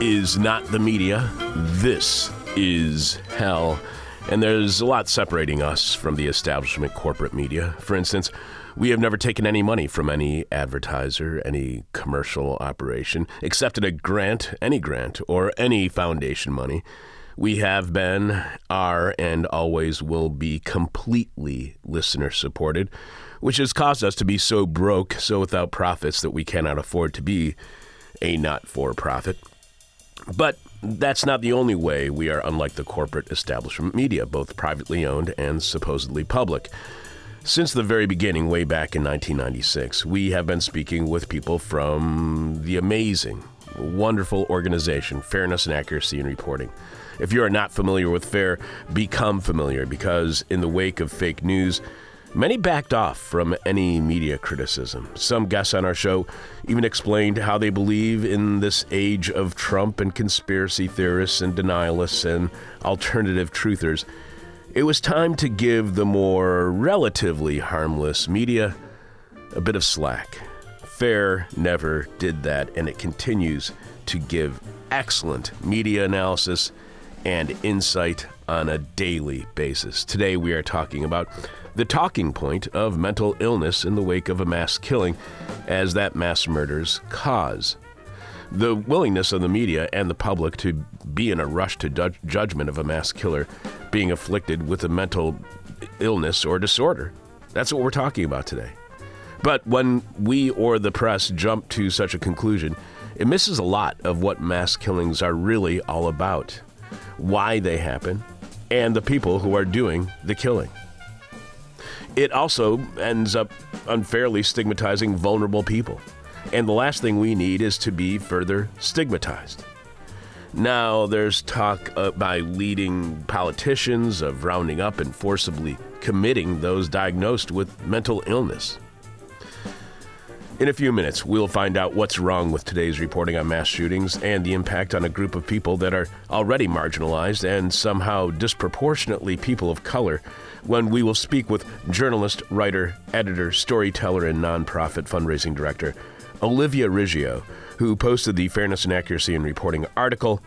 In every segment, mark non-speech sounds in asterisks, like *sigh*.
is not the media. This is hell. And there's a lot separating us from the establishment corporate media. For instance, we have never taken any money from any advertiser, any commercial operation, accepted a grant, any grant, or any foundation money. We have been, are, and always will be completely listener supported, which has caused us to be so broke, so without profits that we cannot afford to be a not for profit. But that's not the only way we are unlike the corporate establishment media, both privately owned and supposedly public. Since the very beginning, way back in 1996, we have been speaking with people from the amazing, wonderful organization, Fairness and Accuracy in Reporting. If you are not familiar with FAIR, become familiar because, in the wake of fake news, Many backed off from any media criticism. Some guests on our show even explained how they believe in this age of Trump and conspiracy theorists and denialists and alternative truthers. It was time to give the more relatively harmless media a bit of slack. Fair never did that, and it continues to give excellent media analysis and insight on a daily basis. Today, we are talking about the talking point of mental illness in the wake of a mass killing as that mass murder's cause. The willingness of the media and the public to be in a rush to judgment of a mass killer being afflicted with a mental illness or disorder. That's what we're talking about today. But when we or the press jump to such a conclusion, it misses a lot of what mass killings are really all about, why they happen, and the people who are doing the killing it also ends up unfairly stigmatizing vulnerable people. And the last thing we need is to be further stigmatized. Now, there's talk uh, by leading politicians of rounding up and forcibly committing those diagnosed with mental illness. In a few minutes, we'll find out what's wrong with today's reporting on mass shootings and the impact on a group of people that are already marginalized and somehow disproportionately people of color when we will speak with journalist, writer, editor, storyteller, and nonprofit fundraising director Olivia Riggio, who posted the Fairness and Accuracy in Reporting article.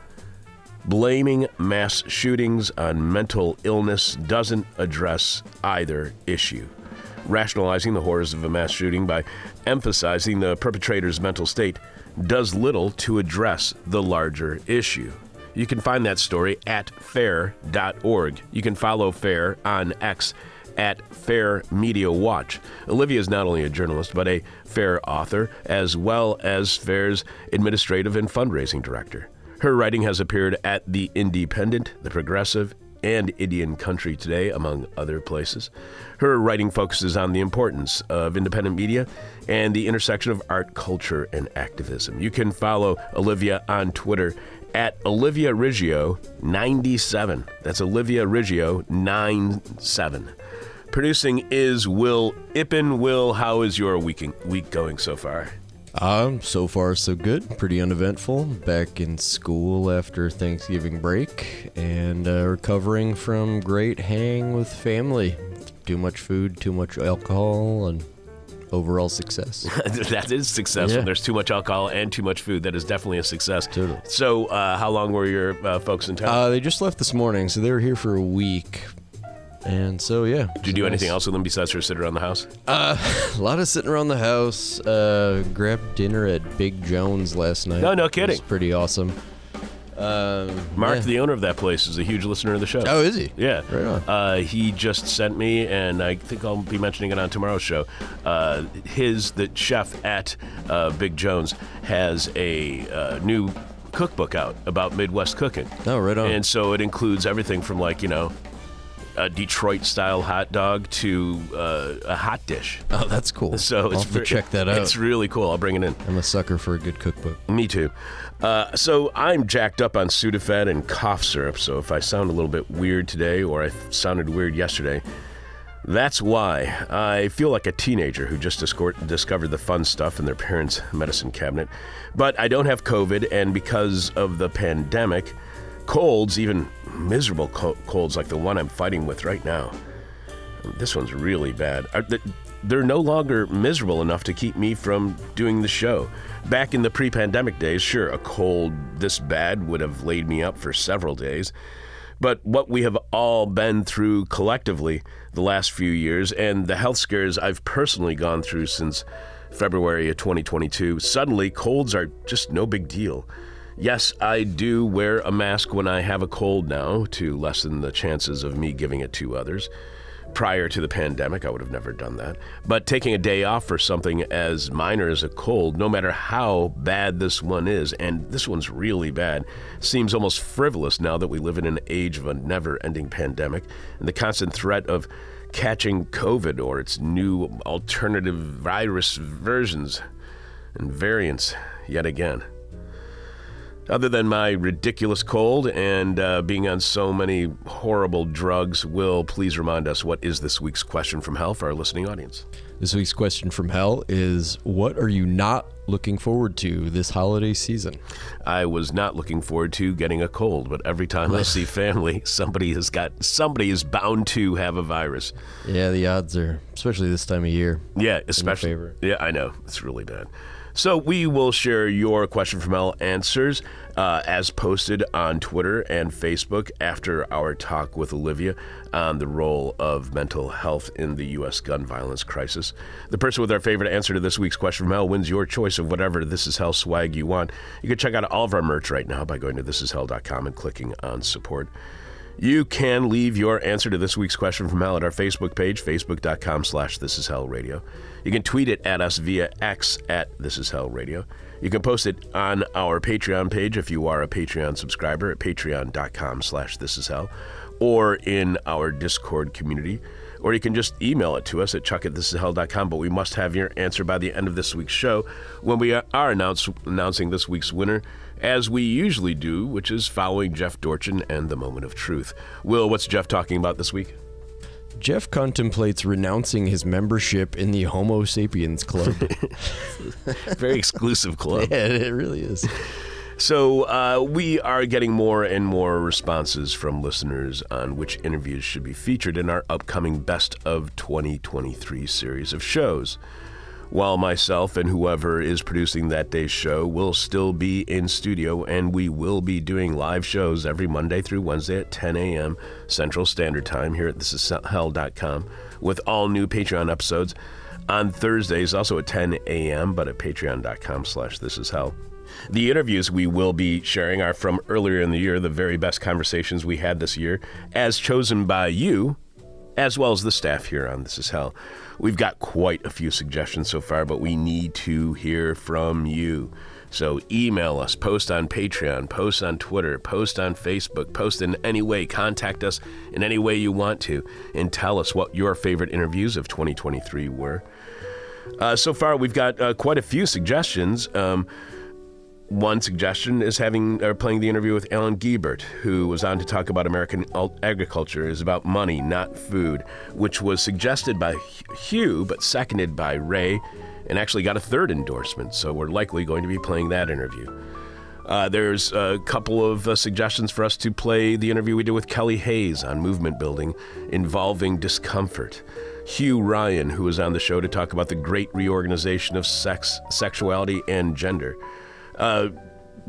Blaming mass shootings on mental illness doesn't address either issue. Rationalizing the horrors of a mass shooting by emphasizing the perpetrator's mental state does little to address the larger issue. You can find that story at fair.org. You can follow Fair on X at Fair Media Watch. Olivia is not only a journalist, but a Fair author, as well as Fair's administrative and fundraising director. Her writing has appeared at The Independent, The Progressive, and Indian Country Today, among other places. Her writing focuses on the importance of independent media and the intersection of art, culture, and activism. You can follow Olivia on Twitter at Olivia Riggio 97. That's Olivia Riggio 97. Producing is Will Ippen. Will, how is your week, week going so far? Um, so far so good. Pretty uneventful. Back in school after Thanksgiving break and uh, recovering from great hang with family. Too much food, too much alcohol, and overall success. *laughs* that is success Yeah. when there's too much alcohol and too much food. That is definitely a success. Totally. So, uh, how long were your uh, folks in town? Uh, they just left this morning, so they were here for a week. And so, yeah. Did you do anything else with them besides of sit around the house? Uh, *laughs* a lot of sitting around the house. Uh, grabbed dinner at Big Jones last night. No, no It was kidding. pretty awesome. Um, Mark, yeah. the owner of that place, is a huge listener of the show. Oh, is he? Yeah. Right on. Uh, he just sent me, and I think I'll be mentioning it on tomorrow's show. Uh, his, the chef at uh, Big Jones, has a uh, new cookbook out about Midwest cooking. Oh, right on. And so it includes everything from, like, you know, a Detroit style hot dog to uh, a hot dish. Oh, that's cool. So I'll it's have to check that out. It's really cool. I'll bring it in. I'm a sucker for a good cookbook. Me too. Uh, so I'm jacked up on Sudafed and cough syrup. So if I sound a little bit weird today, or I sounded weird yesterday, that's why I feel like a teenager who just discor- discovered the fun stuff in their parents' medicine cabinet. But I don't have COVID, and because of the pandemic, colds, even miserable co- colds like the one I'm fighting with right now, this one's really bad. They're no longer miserable enough to keep me from doing the show. Back in the pre pandemic days, sure, a cold this bad would have laid me up for several days. But what we have all been through collectively the last few years and the health scares I've personally gone through since February of 2022, suddenly colds are just no big deal. Yes, I do wear a mask when I have a cold now to lessen the chances of me giving it to others. Prior to the pandemic, I would have never done that. But taking a day off for something as minor as a cold, no matter how bad this one is, and this one's really bad, seems almost frivolous now that we live in an age of a never ending pandemic and the constant threat of catching COVID or its new alternative virus versions and variants yet again. Other than my ridiculous cold and uh, being on so many horrible drugs, Will please remind us what is this week's question from hell for our listening audience? This week's question from hell is What are you not looking forward to this holiday season? I was not looking forward to getting a cold, but every time I see family, *laughs* somebody has got somebody is bound to have a virus. Yeah, the odds are, especially this time of year. Yeah, especially. Yeah, I know it's really bad. So we will share your question from hell answers uh, as posted on Twitter and Facebook after our talk with Olivia on the role of mental health in the U.S. gun violence crisis. The person with our favorite answer to this week's question from hell wins your choice of whatever This Is Hell swag you want. You can check out all of our merch right now by going to thisishell.com and clicking on support. You can leave your answer to this week's question from hell at our Facebook page, facebook.com slash this is hell radio. You can tweet it at us via X at this is hell radio. You can post it on our Patreon page if you are a Patreon subscriber at patreon.com slash this is hell or in our Discord community. Or you can just email it to us at chuck at thisishell.com. But we must have your answer by the end of this week's show when we are announcing this week's winner as we usually do, which is following Jeff Dorchin and the moment of truth. Will, what's Jeff talking about this week? Jeff contemplates renouncing his membership in the Homo sapiens Club. *laughs* *laughs* Very exclusive club. yeah, it really is. So uh, we are getting more and more responses from listeners on which interviews should be featured in our upcoming Best of 2023 series of shows. While myself and whoever is producing that day's show will still be in studio, and we will be doing live shows every Monday through Wednesday at 10 a.m. Central Standard Time here at thisishell.com with all new Patreon episodes on Thursdays, also at 10 a.m., but at patreon.com slash thisishell. The interviews we will be sharing are from earlier in the year, the very best conversations we had this year, as chosen by you, as well as the staff here on This Is Hell. We've got quite a few suggestions so far, but we need to hear from you. So email us, post on Patreon, post on Twitter, post on Facebook, post in any way, contact us in any way you want to, and tell us what your favorite interviews of 2023 were. Uh, so far, we've got uh, quite a few suggestions. Um, one suggestion is having or playing the interview with Alan Guebert, who was on to talk about American agriculture is about money, not food, which was suggested by Hugh but seconded by Ray, and actually got a third endorsement. So we're likely going to be playing that interview. Uh, there's a couple of uh, suggestions for us to play the interview we did with Kelly Hayes on movement building involving discomfort. Hugh Ryan, who was on the show to talk about the great reorganization of sex, sexuality, and gender. Uh,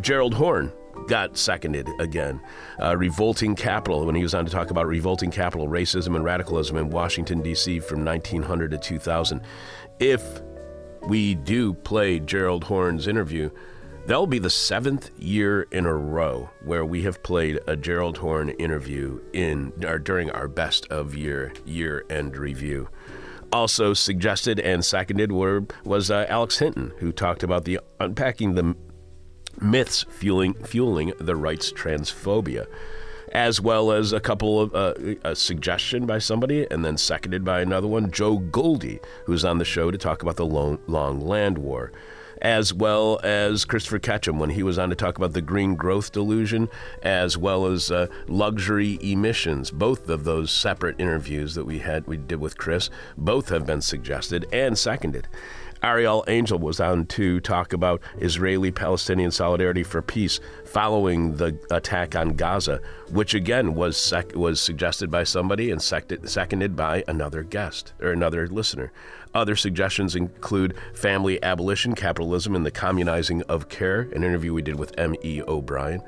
Gerald Horne got seconded again. Uh, revolting Capital, when he was on to talk about revolting capital, racism, and radicalism in Washington, D.C. from 1900 to 2000. If we do play Gerald Horne's interview, that'll be the seventh year in a row where we have played a Gerald Horne interview in or during our best of year year end review. Also suggested and seconded were was uh, Alex Hinton, who talked about the unpacking the myths fueling, fueling the right's transphobia, as well as a couple of uh, a suggestion by somebody and then seconded by another one, Jo Guldi, who's on the show to talk about the long, long land war. As well as Christopher Ketcham when he was on to talk about the green growth delusion, as well as uh, luxury emissions. Both of those separate interviews that we had we did with Chris, both have been suggested and seconded. Ariel Angel was on to talk about Israeli Palestinian solidarity for peace following the attack on Gaza, which again was sec- was suggested by somebody and sec- seconded by another guest or another listener. Other suggestions include family abolition, capitalism, and the communizing of care, an interview we did with M.E. O'Brien.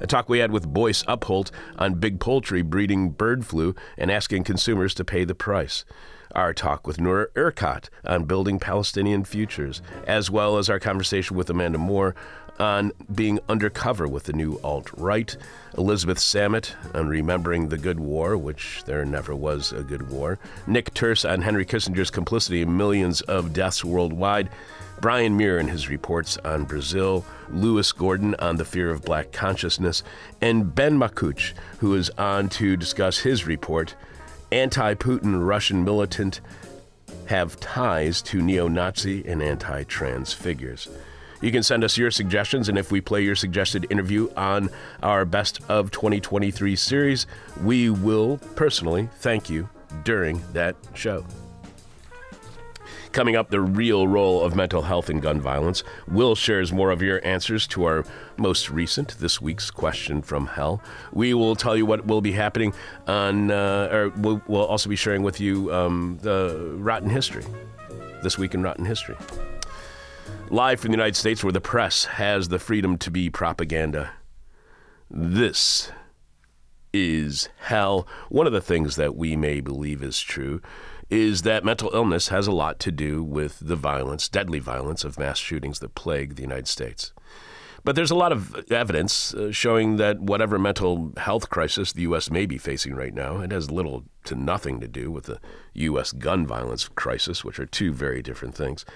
A talk we had with Boyce Upholt on big poultry breeding bird flu and asking consumers to pay the price. Our talk with Noor Erakat on building Palestinian futures, as well as our conversation with Amanda Moore on being undercover with the new alt right, Elizabeth Samet on remembering the good war, which there never was a good war, Nick Turse on Henry Kissinger's complicity in millions of deaths worldwide, Brian Mier and his reports on Brazil, Lewis Gordon on the fear of black consciousness, and Ben Makuch, who is on to discuss his report, Anti Putin Russian Militant Have Ties to Neo Nazi and Anti Trans Figures. You can send us your suggestions, and if we play your suggested interview on our Best of 2023 series, we will personally thank you during that show. Coming up, the real role of mental health in gun violence. Will shares more of your answers to our most recent, this week's question from hell. We will tell you what will be happening on, uh, or we'll, we'll, also be sharing with you um, the Rotten History, this week in Rotten History. Live from the United States, where the press has the freedom to be propaganda. This is hell. One of the things that we may believe is true is that mental illness has a lot to do with the violence, deadly violence of mass shootings that plague the United States. But there's a lot of evidence uh, showing that whatever mental health crisis the U.S. may be facing right now, it has little to nothing to do with the U.S. gun violence crisis, which are two very different things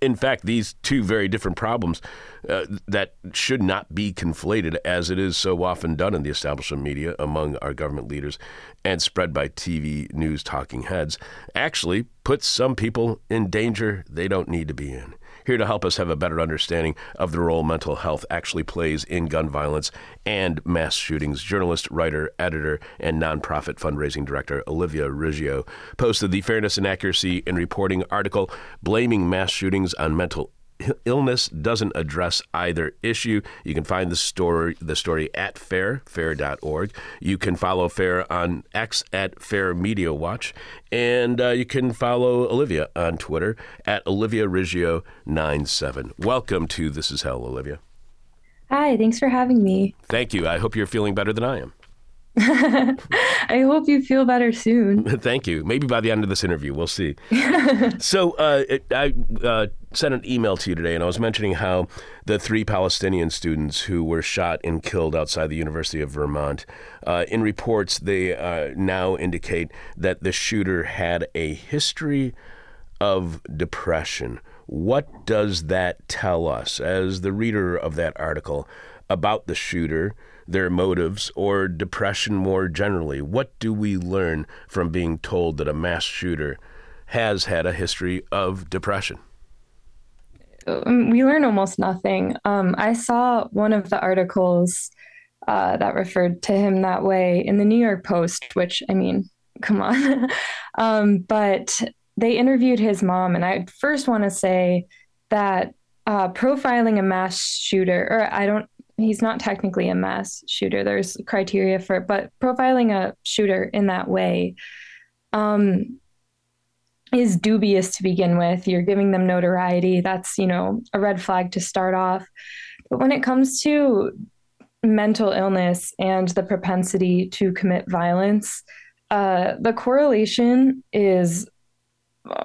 in fact, these two very different problems uh, that should not be conflated, as it is so often done in the establishment media among our government leaders and spread by TV news talking heads, actually puts some people in danger they don't need to be in. Here to help us have a better understanding of the role mental health actually plays in gun violence and mass shootings, journalist, writer, editor, and nonprofit fundraising director Olivia Riggio posted the Fairness and Accuracy in Reporting article blaming mass shootings on mental illness doesn't address either issue. You can find the story the story at fair fair.org. You can follow Fair on X at Fair Media Watch, and uh, you can follow Olivia on Twitter at Olivia Riggio 97. Welcome to This Is Hell, Olivia. Hi, thanks for having me. Thank you. I hope you're feeling better than I am. *laughs* I hope you feel better soon. *laughs* Thank you. Maybe by the end of this interview, we'll see. *laughs* so, uh, it, I uh, sent an email to you today, and I was mentioning how the three Palestinian students who were shot and killed outside the University of Vermont, uh, in reports, they uh, now indicate that the shooter had a history of depression. What does that tell us, as the reader of that article, about the shooter? Their motives, or depression more generally? What do we learn from being told that a mass shooter has had a history of depression? Um, we learn almost nothing. Um, I saw one of the articles uh, that referred to him that way in the New York Post, which, I mean, *laughs* come on. um, but they interviewed his mom, and I first want to say that uh, profiling a mass shooter, or I don't he's not technically a mass shooter. There's criteria for it, but profiling a shooter in that way um, is dubious to begin with. You're giving them notoriety. That's, you know, a red flag to start off. But when it comes to mental illness and the propensity to commit violence, uh, the correlation is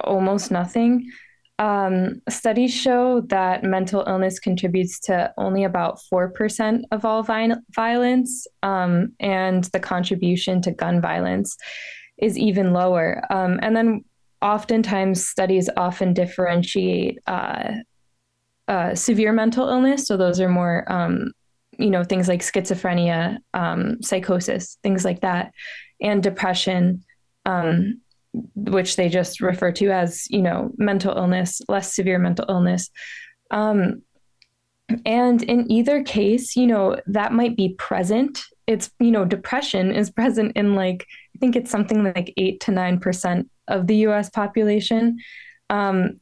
almost nothing. Um, studies show that mental illness contributes to only about 4% of all vi- violence, um, and the contribution to gun violence is even lower. Um, and then oftentimes, studies often differentiate uh, uh, severe mental illness. So, those are more, um, you know, things like schizophrenia, um, psychosis, things like that, and depression. Um, which they just refer to as, you know, mental illness, less severe mental illness. Um, and in either case, you know, that might be present. It's, you know, depression is *laughs* present in like, I think it's something like eight to 9% of the US population. Um,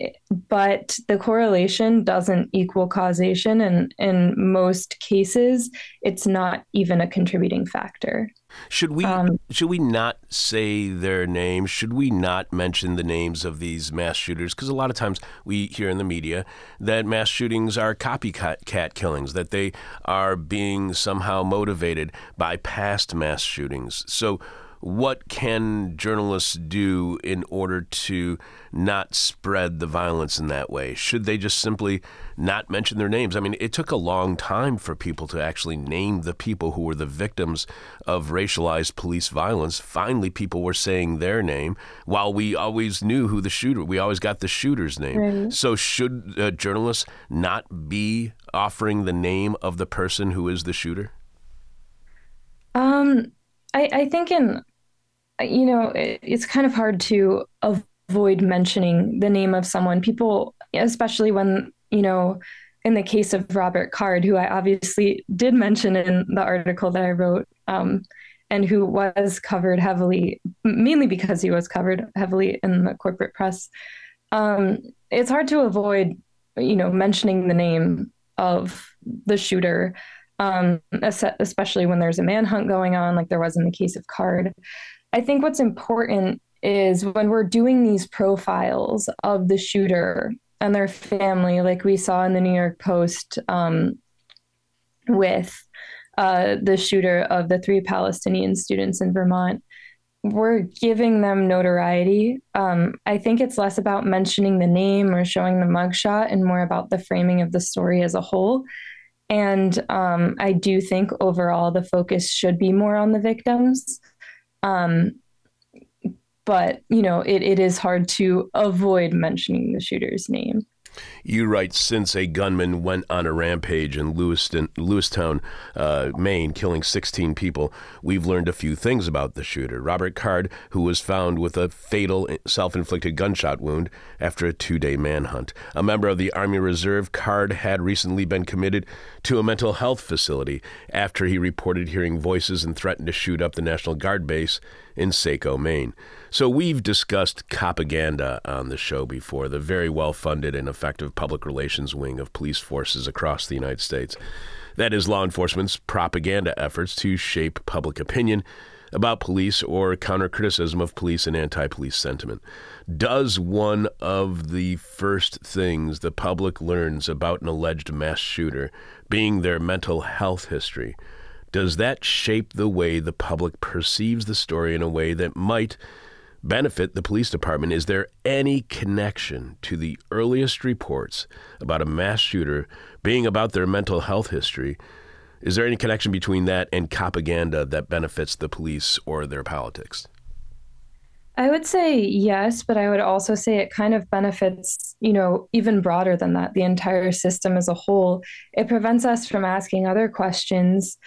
but the correlation doesn't equal causation, and in most cases, it's not even a contributing factor. Should we um, should we not say their names? Should we not mention the names of these mass shooters? Because a lot of times we hear in the media that mass shootings are copycat killings, that they are being somehow motivated by past mass shootings. So what can journalists do in order to not spread the violence in that way? Should they just simply not mention their names? I mean, it took a long time for people to actually name the people who were the victims of racialized police violence. Finally, people were saying their name while we always knew who the shooter, we always got the shooter's name. Right. So, should uh, journalists not be offering the name of the person who is the shooter? Um, I, I think in you know, it, it's kind of hard to avoid mentioning the name of someone. People, especially when, you know, in the case of Robert Card, who I obviously did mention in the article that I wrote, um, and who was covered heavily, mainly because he was covered heavily in the corporate press. Um, it's hard to avoid, you know, mentioning the name of the shooter, um, especially when there's a manhunt going on, like there was in the case of Card. I think what's important is when we're doing these profiles of the shooter and their family, like we saw in the New York Post um, with uh, the shooter of the three Palestinian students in Vermont, we're giving them notoriety. Um, I think it's less about mentioning the name or showing the mugshot and more about the framing of the story as a whole. And um, I do think overall the focus should be more on the victims. Um, but you know, it, it is hard to avoid mentioning the shooter's name. You write since a gunman went on a rampage in Lewiston, Lewistown, uh, Maine, killing 16 people, we've learned a few things about the shooter. Robert Card, who was found with a fatal self inflicted gunshot wound after a two day manhunt. A member of the Army Reserve, Card had recently been committed to a mental health facility after he reported hearing voices and threatened to shoot up the National Guard base in Saco, Maine. So we've discussed propaganda on the show before, the very well funded and effective public relations wing of police forces across the United States. That is law enforcement's propaganda efforts to shape public opinion about police or counter criticism of police and anti police sentiment. Does one of the first things the public learns about an alleged mass shooter being their mental health history? Does that shape the way the public perceives the story in a way that might benefit the police department. Is there any connection to the earliest reports about a mass shooter being about their mental health history? Is there any connection between that and propaganda that benefits the police or their politics? I would say yes, but I would also say it kind of benefits, you know, even broader than that, the entire system as a whole. It prevents us from asking other questions.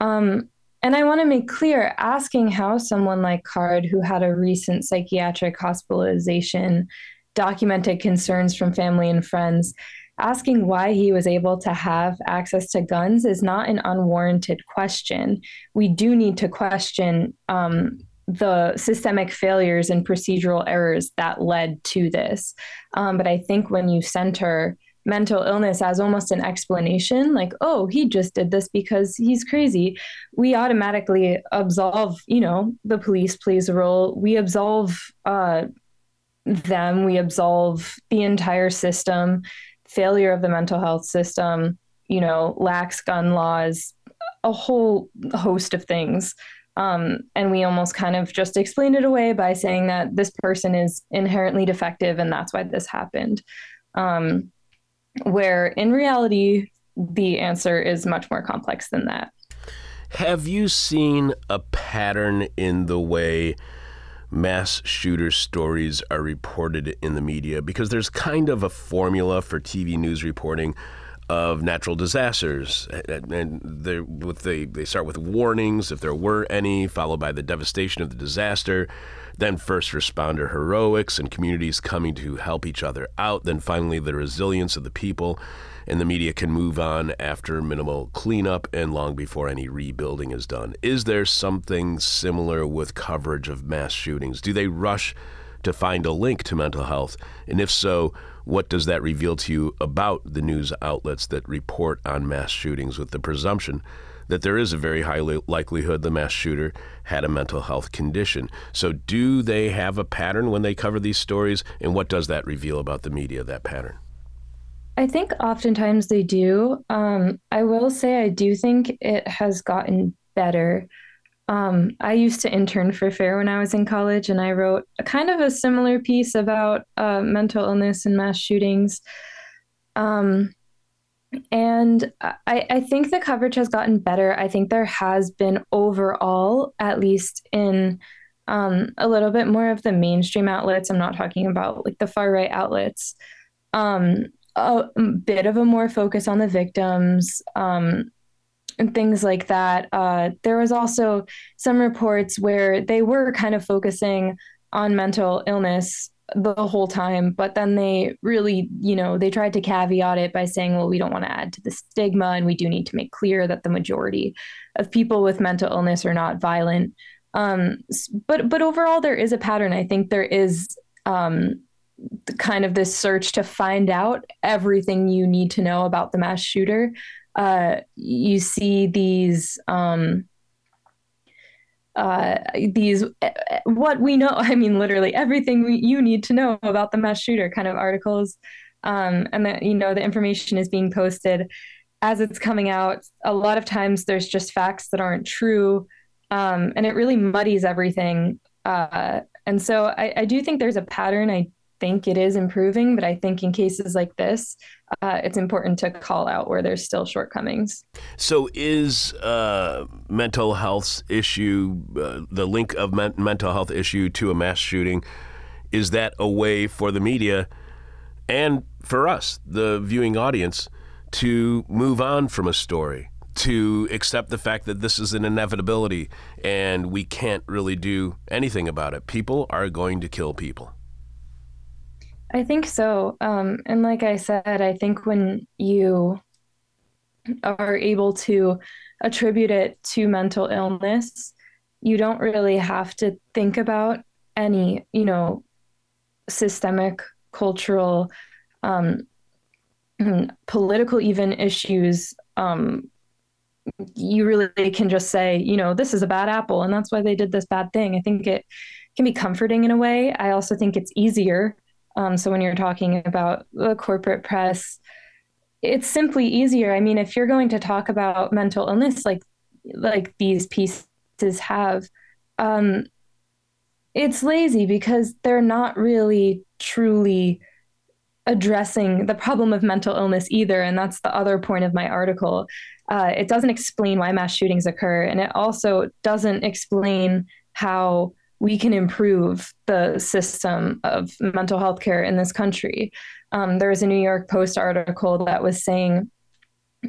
Um, and I want to make clear asking how someone like Card, who had a recent psychiatric hospitalization, documented concerns from family and friends, asking why he was able to have access to guns is not an unwarranted question. We do need to question um, the systemic failures and procedural errors that led to this. Um, but I think when you center mental illness as almost an explanation like oh he just did this because he's crazy. We automatically absolve you know the police plays a role we absolve uh, them. We absolve the entire system. Failure of the mental health system you know lax gun laws a whole host of things. Um, and we almost kind of just explained it away by saying that this person is inherently defective and that's why this happened. Um, where in reality, the answer is much more complex than that. Have you seen a pattern in the way mass shooter stories are reported in the media? Because there's kind of a formula for TV news reporting of natural disasters, and they they they start with warnings if there were any, followed by the devastation of the disaster then first responder heroics and communities coming to help each other out, then finally the resilience of the people. And the media can move on after minimal cleanup and long before any rebuilding is done. Is there something similar with coverage of mass shootings? Do they rush to find a link to mental health? And if so, what does that reveal to you about the news outlets that report on mass shootings with the presumption that there is a very high likelihood the mass shooter had a mental health condition? So, do they have a pattern when they cover these stories? And what does that reveal about the media, that pattern? I think oftentimes they do. Um, I will say I do think it has gotten better. Um, I used to intern for FAIR when I was in college, and I wrote a kind of a similar piece about uh, mental illness and mass shootings. Um, and I, I think the coverage has gotten better. I think there has been overall, at least in um, a little bit more of the mainstream outlets. I'm not talking about like the far right outlets. Um, a bit of a more focus on the victims um, and things like that. Uh, there was also some reports where they were kind of focusing on mental illness the whole time, but then they really, you know, they tried to caveat it by saying, well, we don't want to add to the stigma and we do need to make clear that the majority of people with mental illness are not violent. Um, but but overall, there is a pattern. I think there is um, kind of this search to find out everything you need to know about the mass shooter. Uh, you see these um, uh, these what we know. *laughs* I mean, literally everything we, you need to know about the mass shooter kind of articles, um, and that you know the information is being posted as it's coming out. A lot of times, there's just facts that aren't true, um, and it really muddies everything. Uh, and so I, I do think there's a pattern. I think it is improving, but I think in cases like this, uh, it's important to call out where there's still shortcomings. So, is uh, mental health issue uh, the link of men- mental health issue to a mass shooting? Is that a way for the media and for us, the viewing audience, to move on from a story? To accept the fact that this is an inevitability and we can't really do anything about it. People are going to kill people. I think so. Um, and like I said, I think when you are able to attribute it to mental illness, you don't really have to think about any, you know, systemic, cultural, um, political, even issues. Um, you really can just say, you know, this is a bad apple, and that's why they did this bad thing. I think it can be comforting in a way. I also think it's easier um, so when you're talking about the corporate press, it's simply easier. I mean, if you're going to talk about mental illness like like these pieces have, um, it's lazy because they're not really truly addressing the problem of mental illness either. And that's the other point of my article. Uh, it doesn't explain why mass shootings occur, and it also doesn't explain how we can improve the system of mental health care in this country. Um, there was a New York Post article that was saying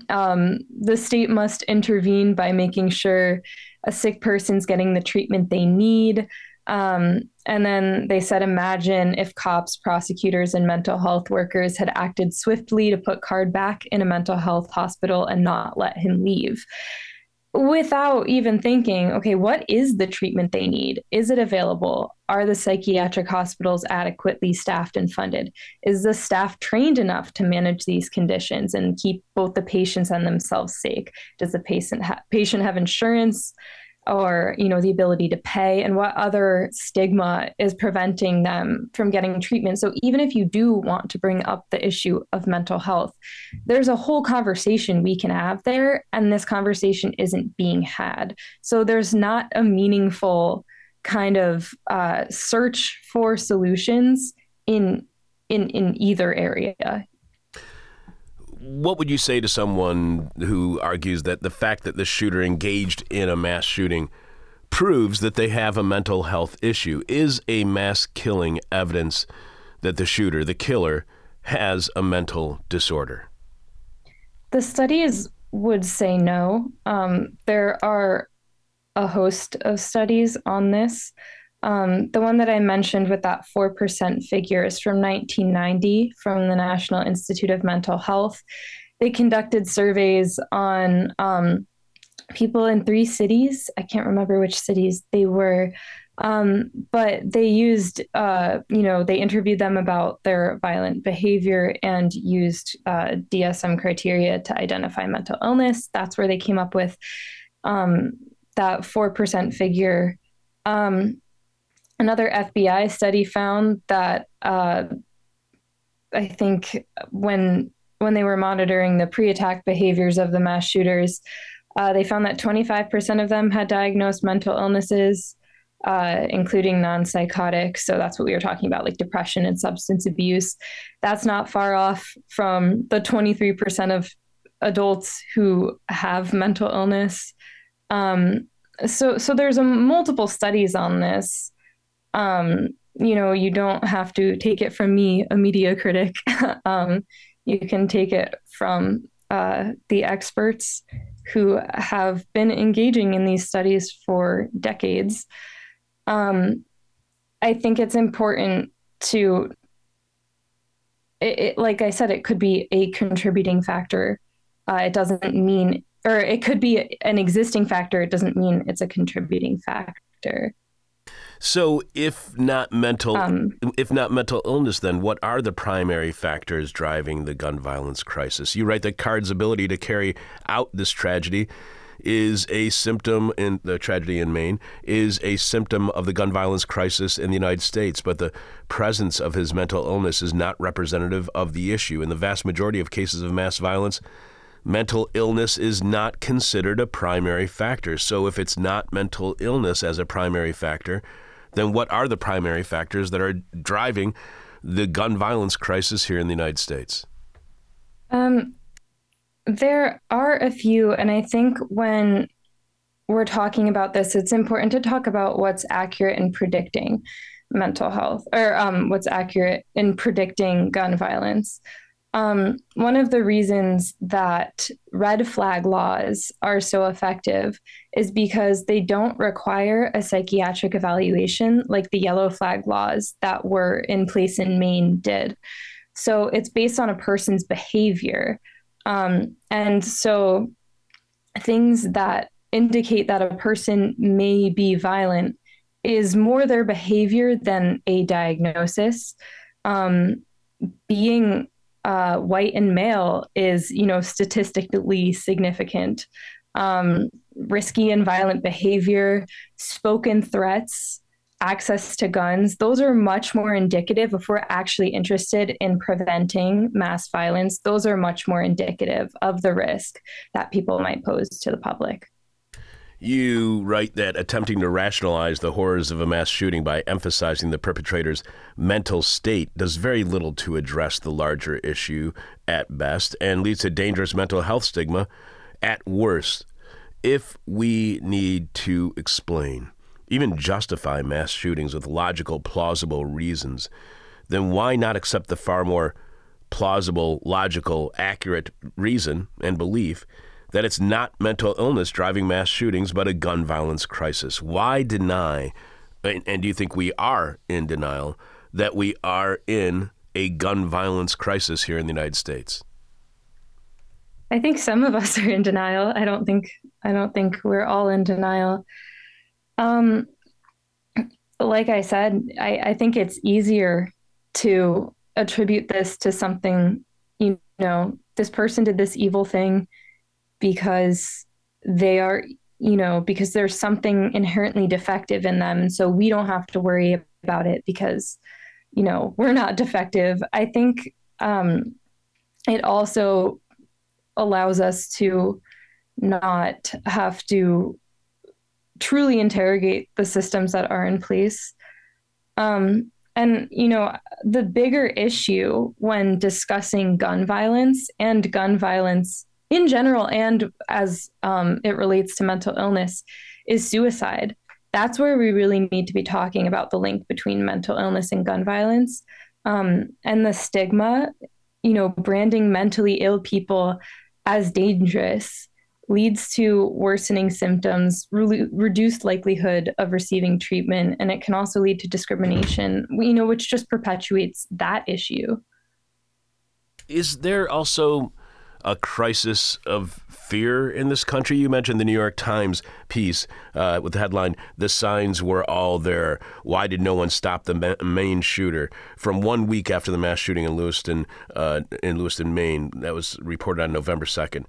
um, the state must intervene by making sure a sick person's getting the treatment they need. Um, and then they said, imagine if cops, prosecutors, and mental health workers had acted swiftly to put Card back in a mental health hospital and not let him leave without even thinking, okay, what is the treatment they need? Is it available? Are the psychiatric hospitals adequately staffed and funded? Is the staff trained enough to manage these conditions and keep both the patients and themselves safe? Does the patient ha- patient have insurance? Or you know the ability to pay and what other stigma is preventing them from getting treatment. So even if you do want to bring up the issue of mental health there's a whole conversation we can have there and this conversation isn't being had. So there's not a meaningful kind of uh, search for solutions in in in either area what would you say to someone who argues that the fact that the shooter engaged in a mass shooting proves that they have a mental health issue? Is a mass killing evidence that the shooter, the killer, has a mental disorder? The studies would say no. Um, there are a host of studies on this. Um, the one that I mentioned with that 4% figure is from 1990 from the National Institute of Mental Health. They conducted surveys on um, people in three cities. I can't remember which cities they were, Um, but they used, uh, you know, they interviewed them about their violent behavior and used uh, DSM criteria to identify mental illness. That's where they came up with um, that 4% figure. Um, another FBI study found that uh, I think when when they were monitoring the pre-attack behaviors of the mass shooters, uh, they found that 25% of them had diagnosed mental illnesses uh, including non psychotic. So that's what we were talking about, like depression and substance abuse. That's not far off from the 23% of adults who have mental illness. Um, so, so there's a multiple studies on this. Um, you know, you don't have to take it from me, a media critic. *laughs* um, you can take it from uh, the experts who have been engaging in these studies for decades um, I think it's important to, it, it, like I said, it could be a contributing factor. Uh, it doesn't mean, or it could be an existing factor. It doesn't mean it's a contributing factor. So, if not mental, um, if not mental illness, then what are the primary factors driving the gun violence crisis? You write that CARD's ability to carry out this tragedy is a symptom in the tragedy in Maine is a symptom of the gun violence crisis in the United States, but the presence of his mental illness is not representative of the issue. In the vast majority of cases of mass violence, mental illness is not considered a primary factor. So if it's not mental illness as a primary factor, then what are the primary factors that are driving the gun violence crisis here in the United States? Um, there are a few, and I think when we're talking about this, it's important to talk about what's accurate in predicting mental health or um, what's accurate in predicting gun violence. Um, one of the reasons that red flag laws are so effective is because they don't require a psychiatric evaluation like the yellow flag laws that were in place in Maine did. So it's based on a person's behavior um, and so things that indicate that a person may be violent is more their behavior than a diagnosis. Um, being uh, white and male is, you know, statistically significant. Um, risky and violent behavior, spoken threats, access to guns, those are much more indicative if we're actually interested in preventing mass violence. Those are much more indicative of the risk that people might pose to the public. You write that attempting to rationalize the horrors of a mass shooting by emphasizing the perpetrator's mental state does very little to address the larger issue at best and leads to dangerous mental health stigma at worst. If we need to explain even justify mass shootings with logical, plausible reasons, then why not accept the far more plausible, logical, accurate reason and belief that it's not mental illness driving mass shootings, but a gun violence crisis? Why deny, and, and do you think we are in denial, that we are in a gun violence crisis here in the United States? I think some of us *laughs* are in denial. I don't think I don't think we're all in denial. Um, like I said, I, I think it's easier to attribute this to something, you know, this person did this evil thing because they are, you know, because there's something inherently defective in them. So we don't have to worry about it because, you know, we're not defective. I think um, it also allows us to not have to truly interrogate the systems that are in place. Um, and, you know, the bigger issue when discussing gun violence and gun violence in general, and as um, it relates to mental illness, is suicide. That's where we really need to be talking about the link between mental illness and gun violence um, and the stigma, you know, branding mentally ill people as dangerous leads to worsening symptoms, re- reduced likelihood of receiving treatment, and it can also lead to discrimination, you know, which just perpetuates that issue. Is there also a crisis of fear in this country? You mentioned the New York Times piece uh, with the headline, The Signs Were All There. Why did no one stop the Maine shooter? From one week after the mass shooting in Lewiston, uh, in Lewiston, Maine, that was reported on November 2nd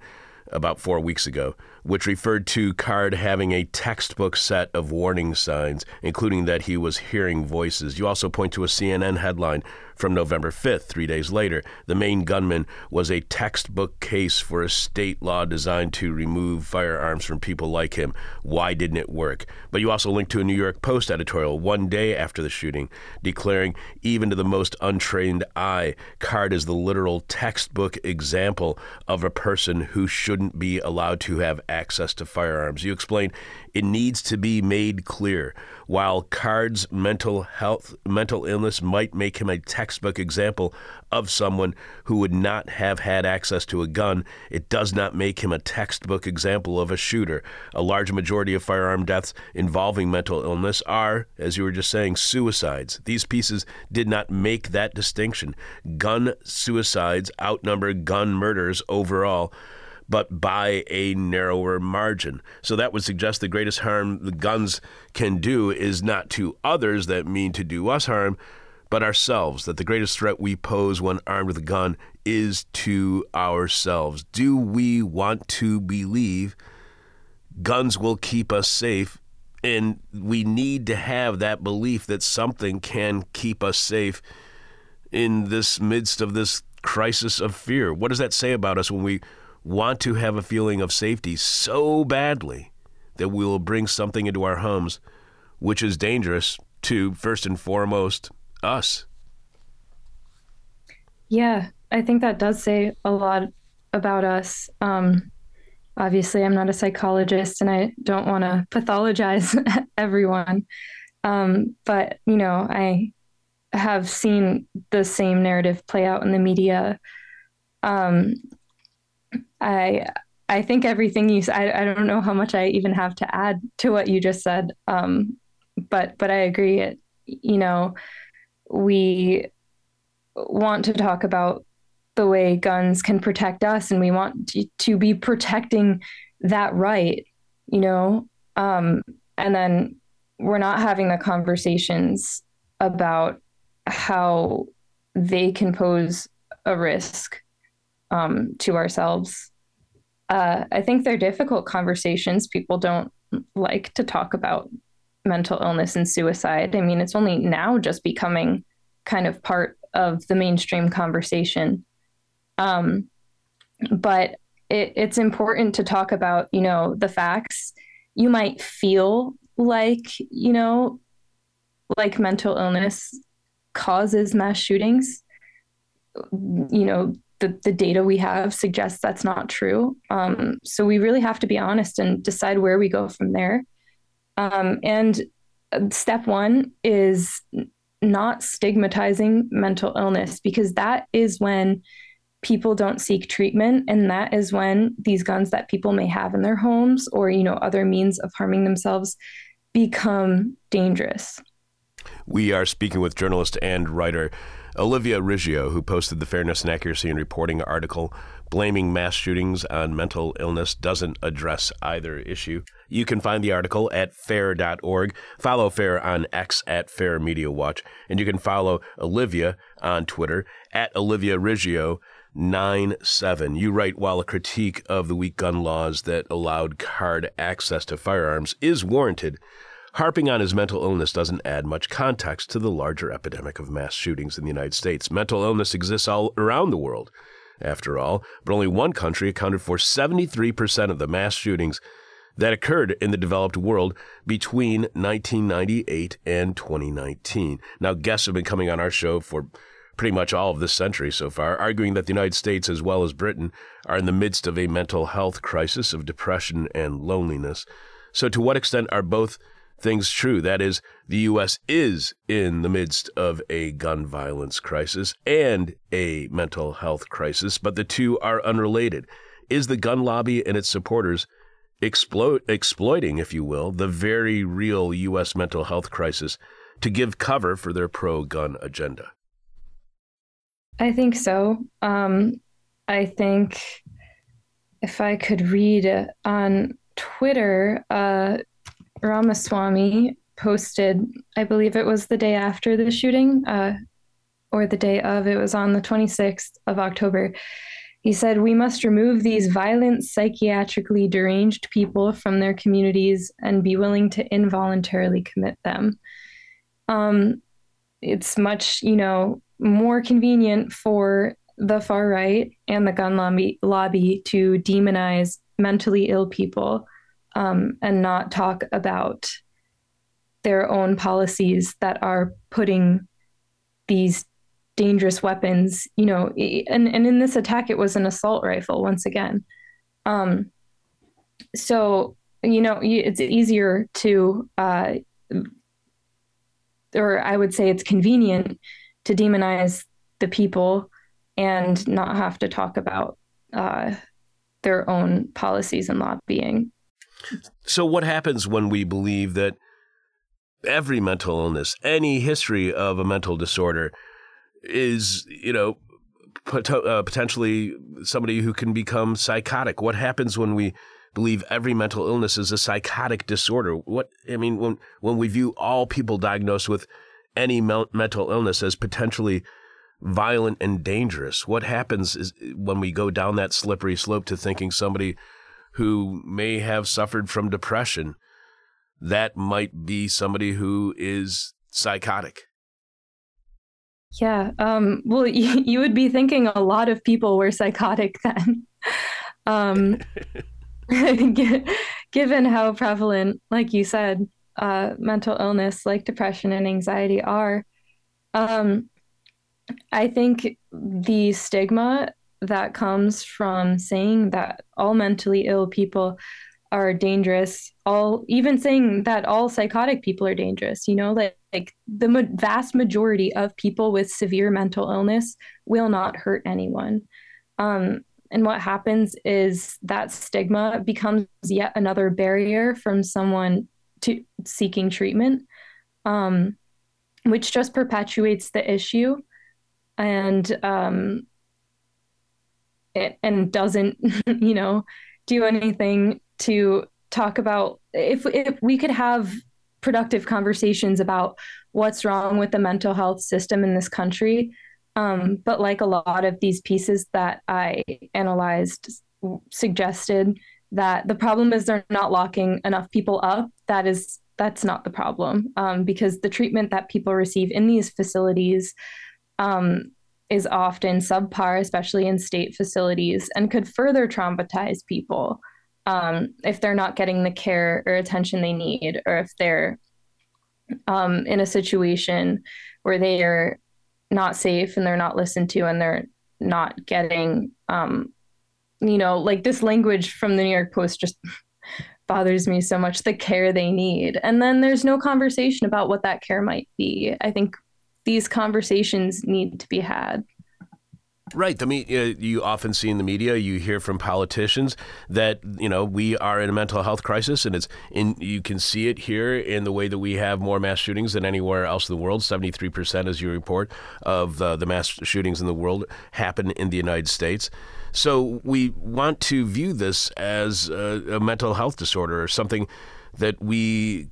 about four weeks ago, which referred to Card having a textbook set of warning signs, including that he was hearing voices. You also point to a CNN headline from November 5th, three days later. The Maine gunman was a textbook case for a state law designed to remove firearms from people like him. Why didn't it work? But you also link to a New York Post editorial one day after the shooting, declaring, even to the most untrained eye, Card is the literal textbook example of a person who shouldn't be allowed to have access to firearms. You explain it needs to be made clear while Card's mental health, mental illness might make him a textbook example of someone who would not have had access to a gun, it does not make him a textbook example of a shooter. A large majority of firearm deaths involving mental illness are, as you were just saying, suicides. These pieces did not make that distinction. Gun suicides outnumber gun murders overall but by a narrower margin. So that would suggest the greatest harm the guns can do is not to others that mean to do us harm, but ourselves. That the greatest threat we pose when armed with a gun is to ourselves. Do we want to believe guns will keep us safe? And we need to have that belief that something can keep us safe in this midst of this crisis of fear. What does that say about us when we want to have a feeling of safety so badly that we will bring something into our homes which is dangerous to, first and foremost, us. Yeah, I think that does say a lot about us. Um, obviously, I'm not a psychologist and I don't want to *laughs* pathologize *laughs* everyone. Um, but, you know, I have seen the same narrative play out in the media. Um, I I think everything you I I don't know how much I even have to add to what you just said. Um, but but I agree. It you know we want to talk about the way guns can protect us, and we want to, to be protecting that right. You know, um, and then we're not having the conversations about how they can pose a risk um, to ourselves. Uh, I think they're difficult conversations. People don't like to talk about mental illness and suicide. I mean, it's only now just becoming kind of part of the mainstream conversation. Um, but it, it's important to talk about, you know, the facts. You might feel like, you know, like mental illness causes mass shootings. You know, the, the data we have suggests that's not true. Um, so we really have to be honest and decide where we go from there. Um, and step one is not stigmatizing mental illness because that is when people don't seek treatment and that is when these guns that people may have in their homes or you know other means of harming themselves become dangerous we are speaking with journalist and writer Olivia Riggio, who posted the Fairness and Accuracy in Reporting article, blaming mass shootings on mental illness doesn't address either issue. You can find the article at fair.org. Follow Fair on X at Fair Media Watch. And you can follow Olivia on Twitter at Olivia Riggio. 9 7. You write while a critique of the weak gun laws that allowed card access to firearms is warranted, Harping on his mental illness doesn't add much context to the larger epidemic of mass shootings in the United States. Mental illness exists all around the world, after all, but only one country accounted for 73% of the mass shootings that occurred in the developed world between 1998 and 2019. Now, guests have been coming on our show for pretty much all of this century so far, arguing that the United States, as well as Britain, are in the midst of a mental health crisis of depression and loneliness. So, to what extent are both things true. That is, the U.S. is in the midst of a gun violence crisis and a mental health crisis, but the two are unrelated. Is the gun lobby and its supporters explo- exploiting, if you will, the very real U.S. mental health crisis to give cover for their pro gun agenda? I think so. Um, I think if I could read on Twitter, uh, Ramaswamy posted, I believe it was the day after the shooting, uh, or the day of, it was on the 26th of October. He said, We must remove these violent, psychiatrically deranged people from their communities and be willing to involuntarily commit them. Um, it's much, you know, more convenient for the far right and the gun lobby, lobby to demonize mentally ill people um, and not talk about their own policies that are putting these dangerous weapons, you know, and, and in this attack, it was an assault rifle once again. Um, so, you know, it's easier to, uh, or I would say it's convenient to demonize the people and not have to talk about uh, their own policies and lobbying. So, what happens when we believe that every mental illness, any history of a mental disorder, is, you know, pot- uh, potentially somebody who can become psychotic? What happens when we believe every mental illness is a psychotic disorder? What I mean, when when we view all people diagnosed with any mental illness as potentially violent and dangerous, what happens is when we go down that slippery slope to thinking somebody who may have suffered from depression, that might be somebody who is psychotic. Yeah. Um, well, *laughs* you, you would be thinking a lot of people were psychotic *laughs* then. um, *laughs* given how prevalent, like you said, uh, mental illness like depression and anxiety are. Um, I think the stigma that comes from saying that all mentally ill people are dangerous. All even saying that all psychotic people are dangerous you know like, like the ma- vast majority of people with severe mental illness will not hurt anyone. Um, and what happens is that stigma becomes yet another barrier from someone to seeking treatment um, which just perpetuates the issue. And um, it, and doesn't *laughs* you know do anything to talk about if if we could have productive conversations about what's wrong with the mental health system in this country. Um, but like a lot of these pieces that i analyzed suggested that the problem is they're not locking enough people up that is that's not the problem. Um, because the treatment that people receive in these facilities um, is often subpar, especially in state facilities, and could further traumatize people um, if they're not getting the care or attention they need, or if they're um, in a situation where they are not safe and they're not listened to and they're not getting, um, you know, like this language from the New York Post just *laughs* bothers me so much the care they need. And then there's no conversation about what that care might be. I think these conversations need to be had. Right. The media, you often see in the media, you hear from politicians that you know we are in a mental health crisis, and it's in. You can see it here in the way that we have more mass shootings than anywhere else in the world. Seventy three percent, as you report, of the, the mass shootings in the world happen in the United States. So we want to view this as a, a mental health disorder or something that we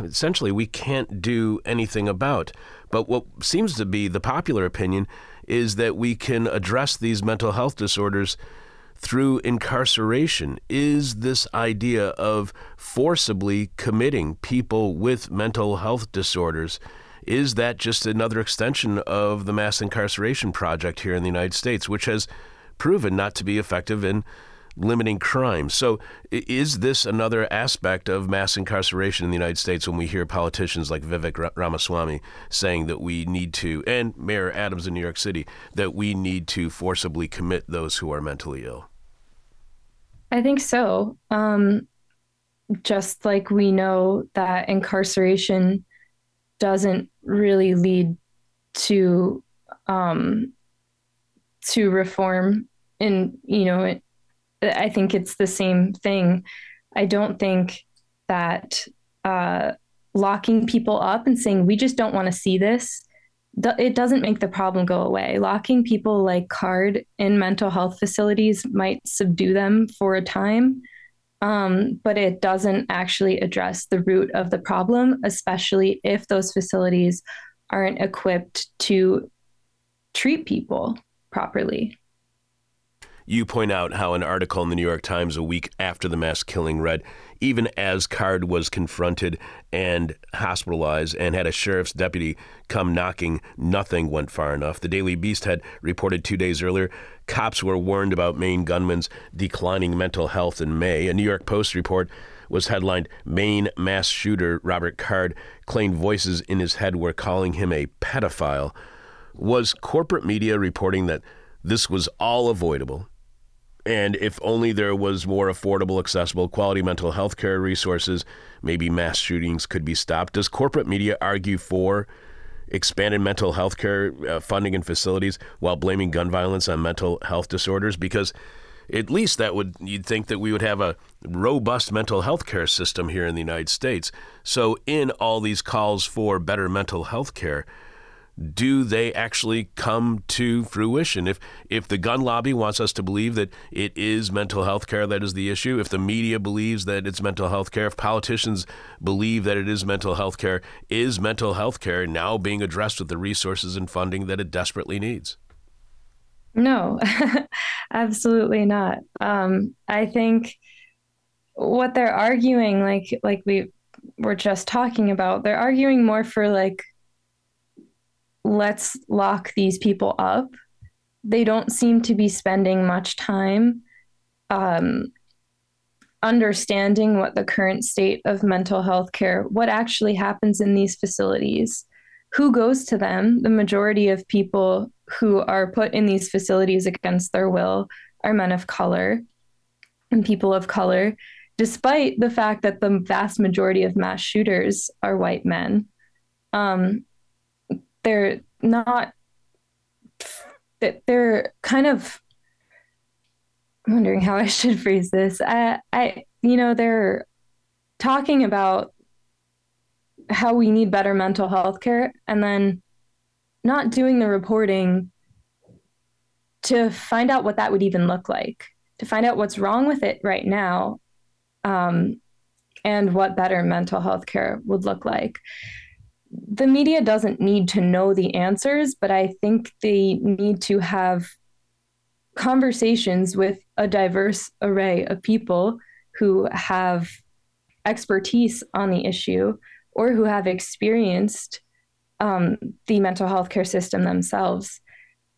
essentially we can't do anything about. But what seems to be the popular opinion is that we can address these mental health disorders through incarceration. Is this idea of forcibly committing people with mental health disorders? Is that just another extension of the mass incarceration project here in the United States, which has proven not to be effective in limiting crime. So, is this another aspect of mass incarceration in the United States when we hear politicians like Vivek Ramaswamy saying that we need to, and Mayor Adams in New York City, that we need to forcibly commit those who are mentally ill? I think so. Um, just like we know that incarceration doesn't really lead to um, to reform in you know I think it's the same thing. I don't think that uh, locking people up and saying we just don't want to see this it doesn't make the problem go away. Locking people like Card in mental health facilities might subdue them for a time, um, but it doesn't actually address the root of the problem, especially if those facilities aren't equipped to treat people properly. You point out how an article in the New York Times a week after the mass killing read even as Card was confronted and hospitalized and had a sheriff's deputy come knocking, nothing went far enough. The Daily Beast had reported two days earlier cops were warned about Maine gunmen's declining mental health in May. A New York Post report was headlined Maine mass shooter Robert Card claimed voices in his head were calling him a pedophile. Was corporate media reporting that this was all avoidable and if only there was more affordable, accessible, quality mental health care resources, maybe mass shootings could be stopped. Does corporate media argue for expanded mental health care uh, funding and facilities while blaming gun violence on mental health disorders? Because at least that would you'd think that we would have a robust mental health care system here in the United States. So in all these calls for better mental health care, do they actually come to fruition? If if the gun lobby wants us to believe that it is mental health care that is the issue, if the media believes that it's mental health care, if politicians believe that it is mental health care, is mental health care now being addressed with the resources and funding that it desperately needs? No, *laughs* absolutely not. Um, I think what they're arguing, like like we were just talking about, they're arguing more for like let's lock these people up. They don't seem to be spending much time um, understanding what the current state of mental health care, what actually happens in these facilities, who goes to them. The majority of people who are put in these facilities against their will are men of color and people of color, despite the fact that the vast majority of mass shooters are white men. Um, they're not that they're kind of I'm wondering how I should phrase this. I I you know they're talking about how we need better mental health care and then not doing the reporting to find out what that would even look like, to find out what's wrong with it right now, um, and what better mental health care would look like the media doesn't need to know the answers, but I think they need to have conversations with a diverse array of people who have expertise on the issue or who have experienced um, the mental health care system themselves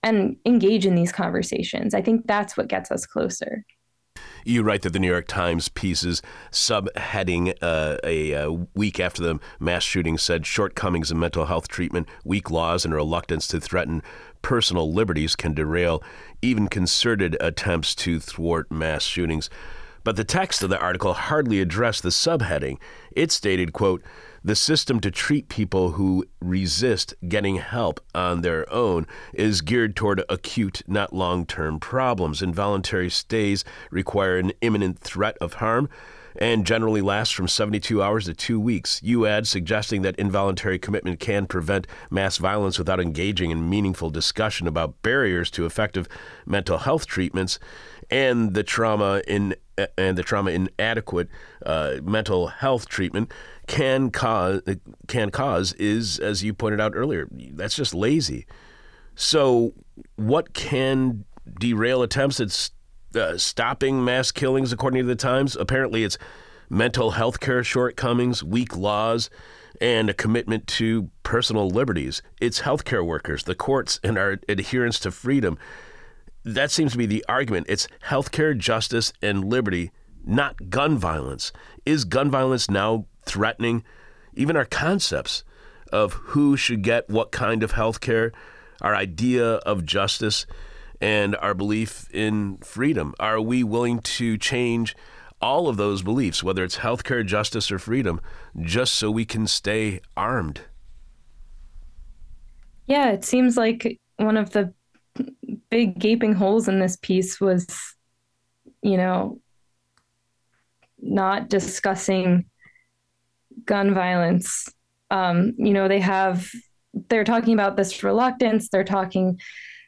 and engage in these conversations. I think that's what gets us closer. You write that the New York Times pieces subheading uh, a, a, week after the mass shooting said shortcomings in mental health treatment, weak laws, and reluctance to threaten personal liberties can derail even concerted attempts to thwart mass shootings. But the text of the article hardly addressed the subheading. It stated, quote, the system to treat people who resist getting help on their own is geared toward acute, not long term problems. Involuntary stays require an imminent threat of harm and generally last from 72 hours to two weeks. You add, suggesting that involuntary commitment can prevent mass violence without engaging in meaningful discussion about barriers to effective mental health treatments and the trauma in and the trauma inadequate uh, mental health treatment can cause can cause is, as you pointed out earlier, that's just lazy. So, what can derail attempts at uh, stopping mass killings, according to the Times? Apparently, it's mental health care shortcomings, weak laws, and a commitment to personal liberties. It's healthcare workers, the courts, and our adherence to freedom. That seems to be the argument. It's healthcare, justice, and liberty, not gun violence. Is gun violence now threatening even our concepts of who should get what kind of health care, our idea of justice, and our belief in freedom. Are we willing to change all of those beliefs, whether it's healthcare, justice, or freedom, just so we can stay armed? Yeah, it seems like one of the big gaping holes in this piece was, you know, not discussing gun violence. Um, you know, they have they're talking about this reluctance. They're talking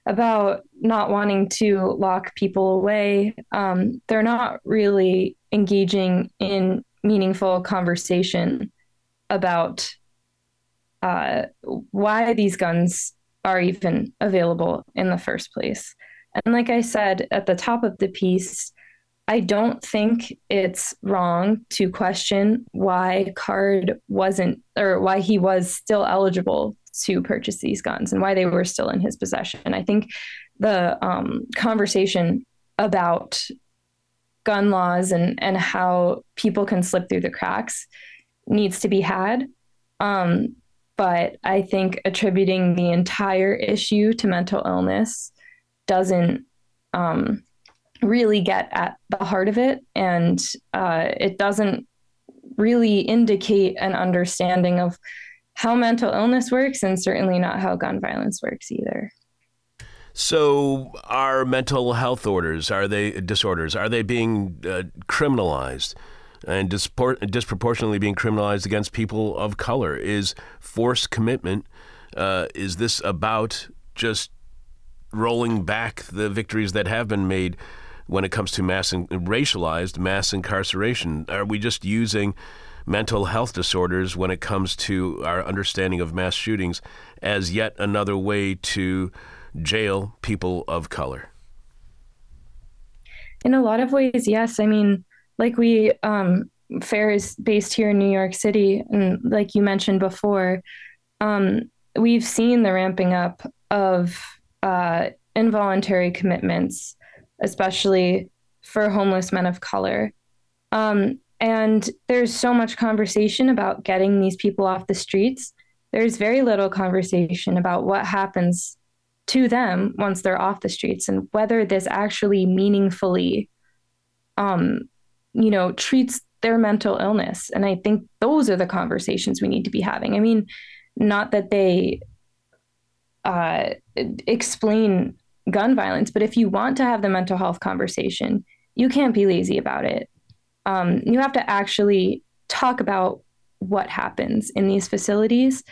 about not wanting to lock people away. Um, they're not really engaging in meaningful conversation about uh, why these guns are even available in the first place. And like I said at the top of the piece, I don't think it's wrong to question why Card wasn't or why he was still eligible to purchase these guns and why they were still in his possession. I think the um, conversation about gun laws and and how people can slip through the cracks needs to be had. Um, but I think attributing the entire issue to mental illness doesn't um, really get at the heart of it, and uh, it doesn't really indicate an understanding of how mental illness works, and certainly not how gun violence works either. So, are mental health orders are they disorders are they being uh, criminalized? And dispor- disproportionately being criminalized against people of color? Is forced commitment, uh, is this about just rolling back the victories that have been made when it comes to mass in- racialized mass incarceration? Are we just using mental health disorders when it comes to our understanding of mass shootings as yet another way to jail people of color? In a lot of ways, yes. I mean, like we um, fair is based here in New York City, and like you mentioned before, um, we've seen the ramping up of uh, involuntary commitments, especially for homeless men of color. Um, and there's so much conversation about getting these people off the streets. There's very little conversation about what happens to them once they're off the streets and whether this actually meaningfully um, you know, treats their mental illness. And I think those are the conversations we need to be having. I mean, not that they uh, explain gun violence, but if you want to have the mental health conversation, you can't be lazy about it. Um, you have to actually talk about what happens in these facilities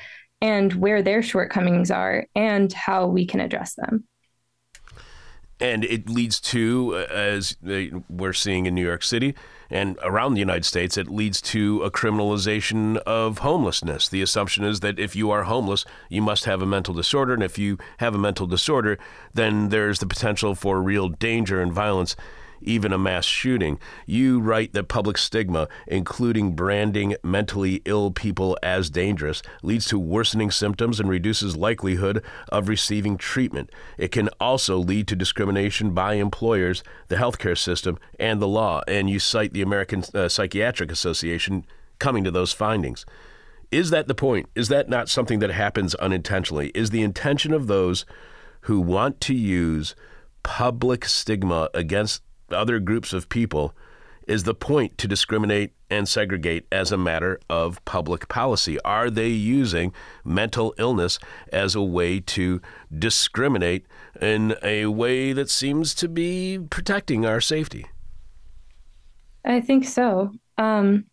and where their shortcomings are and how we can address them and it leads to, uh, as we're seeing in New York City and around the United States, it leads to a criminalization of homelessness. The assumption is that if you are homeless, you must have a mental disorder, and if you have a mental disorder, then there's the potential for real danger and violence even a mass shooting. You write that public stigma, including branding mentally ill people as dangerous, leads to worsening symptoms and reduces likelihood of receiving treatment. It can also lead to discrimination by employers, the healthcare system, and the law. And you cite the American uh, Psychiatric Association coming to those findings. Is that the point? Is that not something that happens unintentionally? Is the intention of those who want to use public stigma against other groups of people is the point to discriminate and segregate as a matter of public policy? Are they using mental illness as a way to discriminate in a way that seems to be protecting our safety? I think so. Um,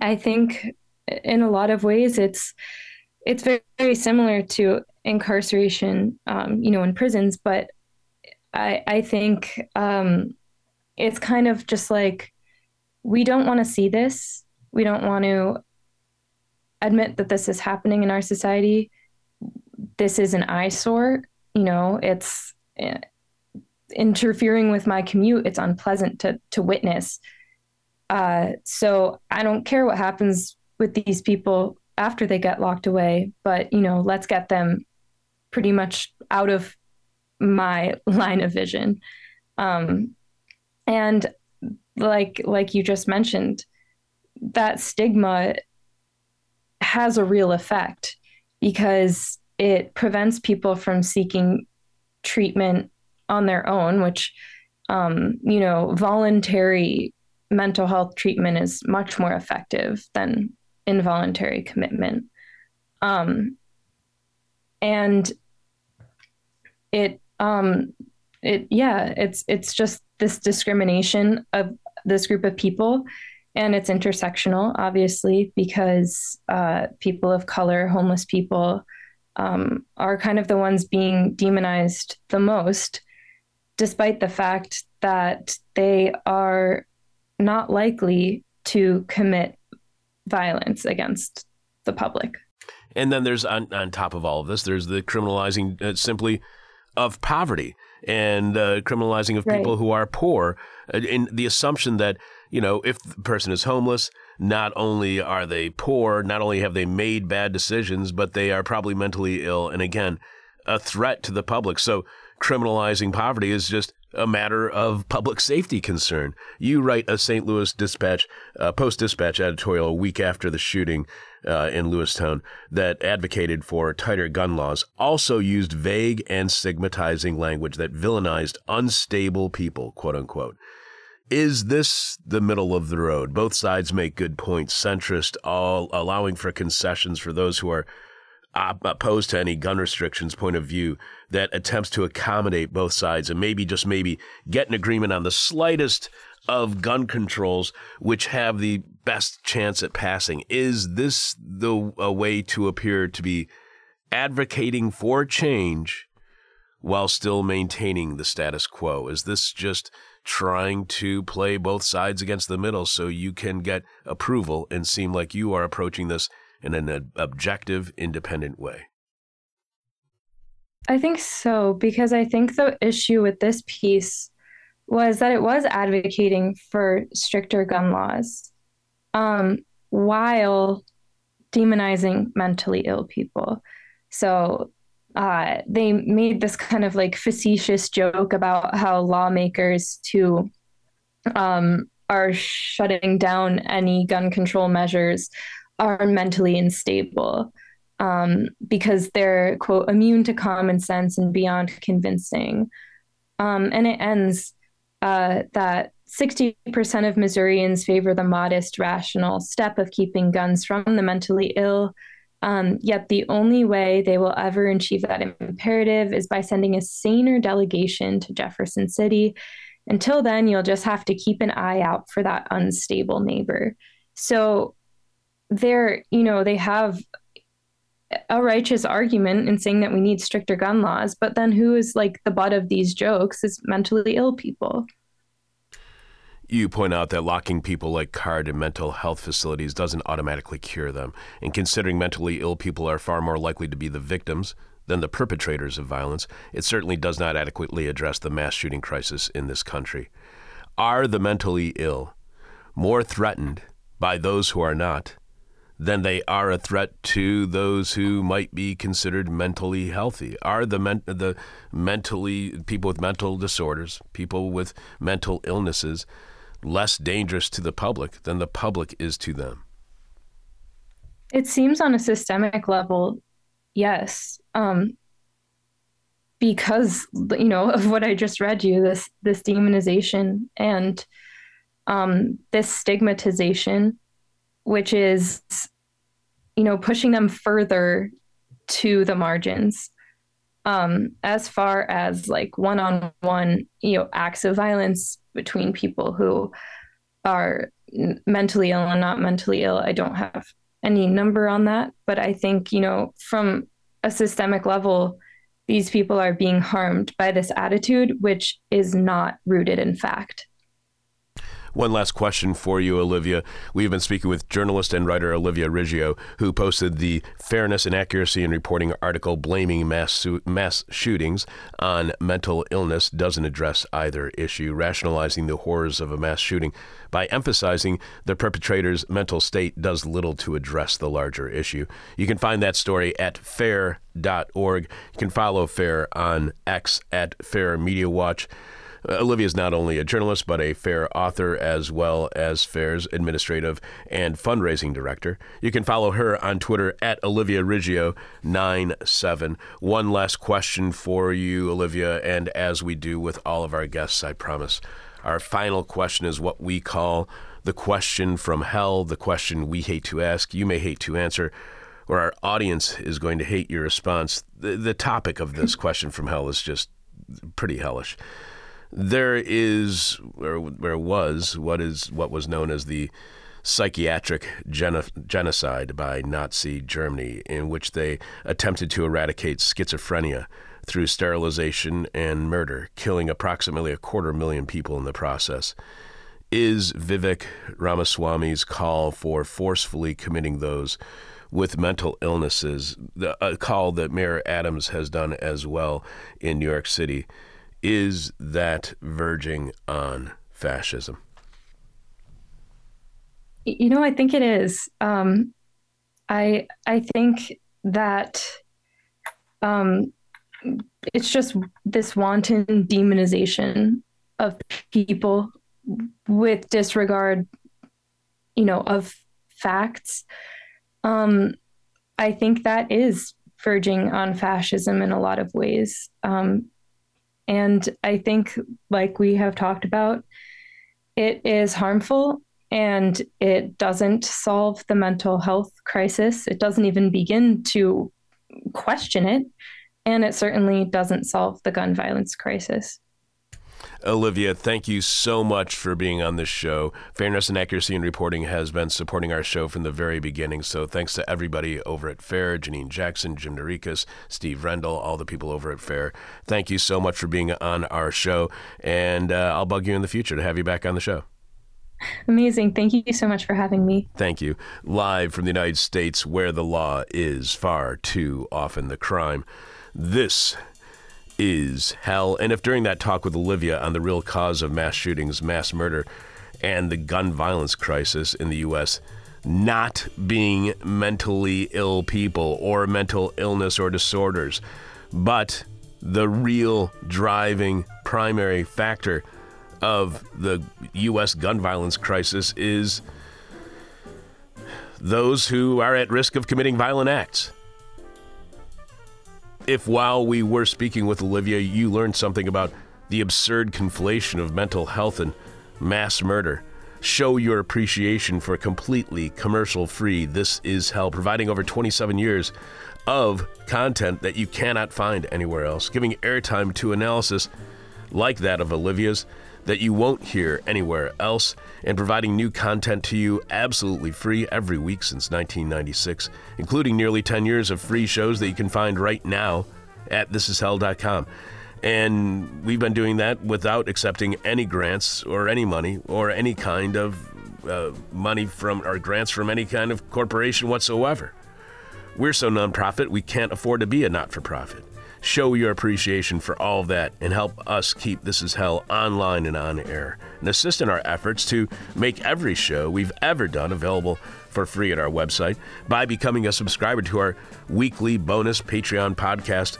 I think in a lot of ways it's it's very, very similar to incarceration, um, you know, in prisons. But I I think um, it's kind of just like we don't want to see this. We don't want to admit that this is happening in our society. This is an eyesore. You know, it's uh, interfering with my commute. It's unpleasant to to witness. Uh, so I don't care what happens with these people after they get locked away, but you know, let's get them pretty much out of my *laughs* line of vision. Um, and like like you just mentioned that stigma has a real effect because it prevents people from seeking treatment on their own which um, you know voluntary mental health treatment is much more effective than involuntary commitment. Um, and it um, it yeah it's it's just this discrimination of this group of people and it's intersectional obviously because uh, people of color homeless people um, are kind of the ones being demonized the most, despite the fact that they are not likely to commit violence against the public. And then there's on, on top of all of this, there's the criminalizing uh, simply of poverty and uh, criminalizing of people who are poor, uh, in the assumption that you know if the person is homeless, not only are they poor, not only have they made bad decisions, but they are probably mentally ill, and again, a threat to the public. So criminalizing poverty is just a matter of public safety concern. You write a St. Louis Dispatch, uh, Post Dispatch editorial a week after the shooting uh, in Lewiston that advocated for tighter gun laws, also used vague and stigmatizing language that villainized unstable people, quote unquote. Is this the middle of the road? Both sides make good points. Centrist, all allowing for concessions for those who are opposed to any gun restrictions point of view that attempts to accommodate both sides and maybe just maybe get an agreement on the slightest of gun controls which have the best chance at passing is this the a way to appear to be advocating for change while still maintaining the status quo is this just trying to play both sides against the middle so you can get approval and seem like you are approaching this in an objective, independent way. I think so, because I think the issue with this piece was that it was advocating for stricter gun laws um, while demonizing mentally ill people. So uh, they made this kind of like facetious joke about how lawmakers who um, are shutting down any gun control measures are mentally unstable um, because they're quote immune to common sense and beyond convincing. Um, and it ends uh, that 60% of Missourians favor the modest, rational step of keeping guns from the mentally ill. Um, yet the only way they will ever achieve that imperative is by sending a saner delegation to Jefferson City. Until then, you'll just have to keep an eye out for that unstable neighbor. So they're, you know, they have a righteous argument in saying that we need stricter gun laws, but then who is like the butt of these jokes is mentally ill people. You point out that locking people like Card in mental health facilities doesn't automatically cure them, and considering mentally ill people are far more likely to be the victims than the perpetrators of violence, it certainly does not adequately address the mass shooting crisis in this country. Are the mentally ill more threatened by those who are not than they are a threat to those who might be considered mentally healthy? Are the men- the mentally people with mental disorders, people with mental illnesses, less dangerous to the public than the public is to them? It seems on a systemic level, yes. Um, because you know of what I just read you, this this demonization and um, this stigmatization, which is you know pushing them further to the margins. Um, as far as like one-on-one you know acts of violence between people who are mentally ill and not mentally ill i don't have any number on that. But i think you know from a systemic level these people are being harmed by this attitude which is not rooted in fact One last question for you, Olivia. We've been speaking with journalist and writer Olivia Riggio, who posted the Fairness and Accuracy in Reporting article blaming mass, su- mass shootings on mental illness doesn't address either issue, rationalizing the horrors of a mass shooting by emphasizing the perpetrator's mental state does little to address the larger issue. You can find that story at fair.org. You can follow Fair on X at Fair Media Watch. Uh, Olivia is not only a journalist, but a FAIR author as well as FAIR's administrative and fundraising director. You can follow her on Twitter at Olivia Riggio 97. One last question for you, Olivia, and as we do with all of our guests, I promise. Our final question is what we call the question from hell, the question we hate to ask, you may hate to answer, or our audience is going to hate your response. The, the topic of this *laughs* question from hell is just pretty hellish there is or there was what is what was known as the psychiatric geno- genocide by Nazi Germany, in which they attempted to eradicate schizophrenia through sterilization and murder, killing approximately a quarter million people in the process. Is Vivek Ramaswamy's call for forcefully committing those with mental illnesses, the, a call that Mayor Adams has done as well in New York City, is that verging on fascism? You know, I think it is. Um, I I think that um, it's just this wanton demonization of people with disregard, you know, of facts. Um, I think that is verging on fascism in a lot of ways. Um, and I think, like we have talked about, it is harmful and it doesn't solve the mental health crisis. It doesn't even begin to question it. And it certainly doesn't solve the gun violence crisis. Olivia, thank you so much for being on this show. Fairness and Accuracy in Reporting has been supporting our show from the very beginning. So thanks to everybody over at FAIR, Janine Jackson, Jim Naureckas, Steve Rendall, all the people over at FAIR. Thank you so much for being on our show. And uh, I'll bug you in the future to have you back on the show. Amazing. Thank you so much for having me. Thank you. Live from the United States, where the law is far too often the crime. This is hell. And if during that talk with Olivia on the real cause of mass shootings, mass murder, and the gun violence crisis in the U.S., not being mentally ill people or mental illness or disorders, but the real driving primary factor of the U.S. gun violence crisis is those who are at risk of committing violent acts if while we were speaking with Olivia, you learned something about the absurd conflation of mental health and mass murder, show your appreciation for completely commercial free This Is Hell, providing over 27 years of content that you cannot find anywhere else, giving airtime to analysis like that of Olivia's that you won't hear anywhere else, and providing new content to you absolutely free every week since 1996, including nearly 10 years of free shows that you can find right now at thisishell.com. And we've been doing that without accepting any grants or any money or any kind of uh, money from or grants from any kind of corporation whatsoever. We're so nonprofit, we can't afford to be a not for profit show your appreciation for all of that and help us keep This Is Hell online and on air, and assist in our efforts to make every show we've ever done available for free at our website by becoming a subscriber to our weekly bonus Patreon podcast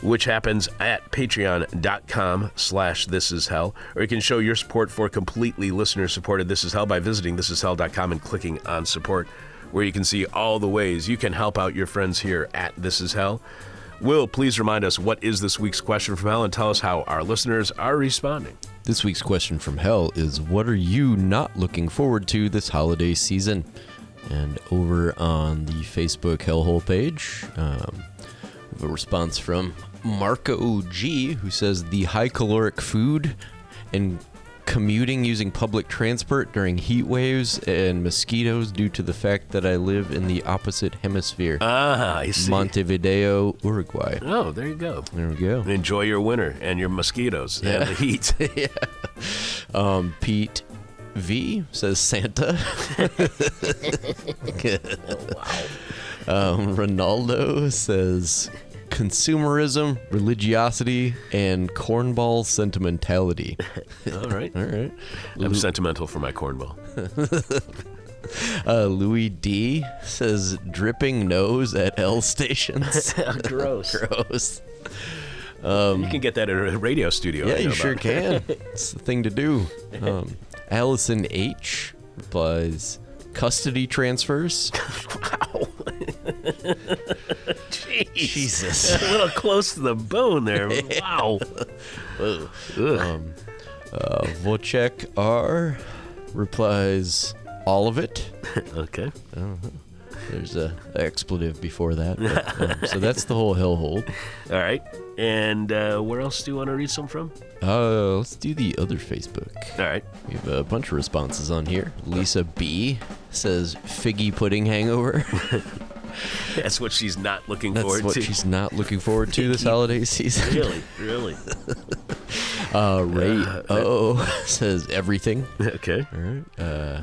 which happens at patreon.com slash this is hell or you can show your support for completely listener supported this is hell by visiting thisishell.com and clicking on support where you can see all the ways you can help out your friends here at this is hell Will, please remind us what is this week's question from hell and tell us how our listeners are responding. This week's question from hell is What are you not looking forward to this holiday season? And over on the Facebook Hellhole page, um, we have a response from Marco G, who says the high caloric food and commuting using public transport during heat waves and mosquitoes due to the fact that I live in the opposite hemisphere. Ah, I see. Montevideo, Uruguay. Oh, there you go. There we go. Enjoy your winter and your mosquitoes yeah. and the heat. *laughs* yeah. Um, Pete V says Santa. *laughs* *laughs* oh, wow. Um, Ronaldo says consumerism, religiosity, and cornball sentimentality. *laughs* All right. All right. I'm sentimental for my cornball. *laughs* uh, Louis D says dripping nose at L stations. *laughs* Gross. Gross. Um, you can get that in a radio studio. Yeah, you sure can. it's the thing to do. Um, Allison H replies custody transfers. wow. Jeez. Jesus. *laughs* A little close to the bone there. *laughs* Wow. um, uh, R replies, all of it. *laughs* okay. Uh-huh. There's a expletive before that. but, um, so that's the whole hellhole. All right. And uh, where else do you want to read some from? Uh, let's do the other Facebook. All right. We have a bunch of responses on here. Lisa B says figgy pudding hangover. *laughs* That's what she's not looking That's forward to. That's what she's not looking forward to this *laughs* holiday season. Really, really. *laughs* Uh, Ray O says everything. okay. All right. Uh,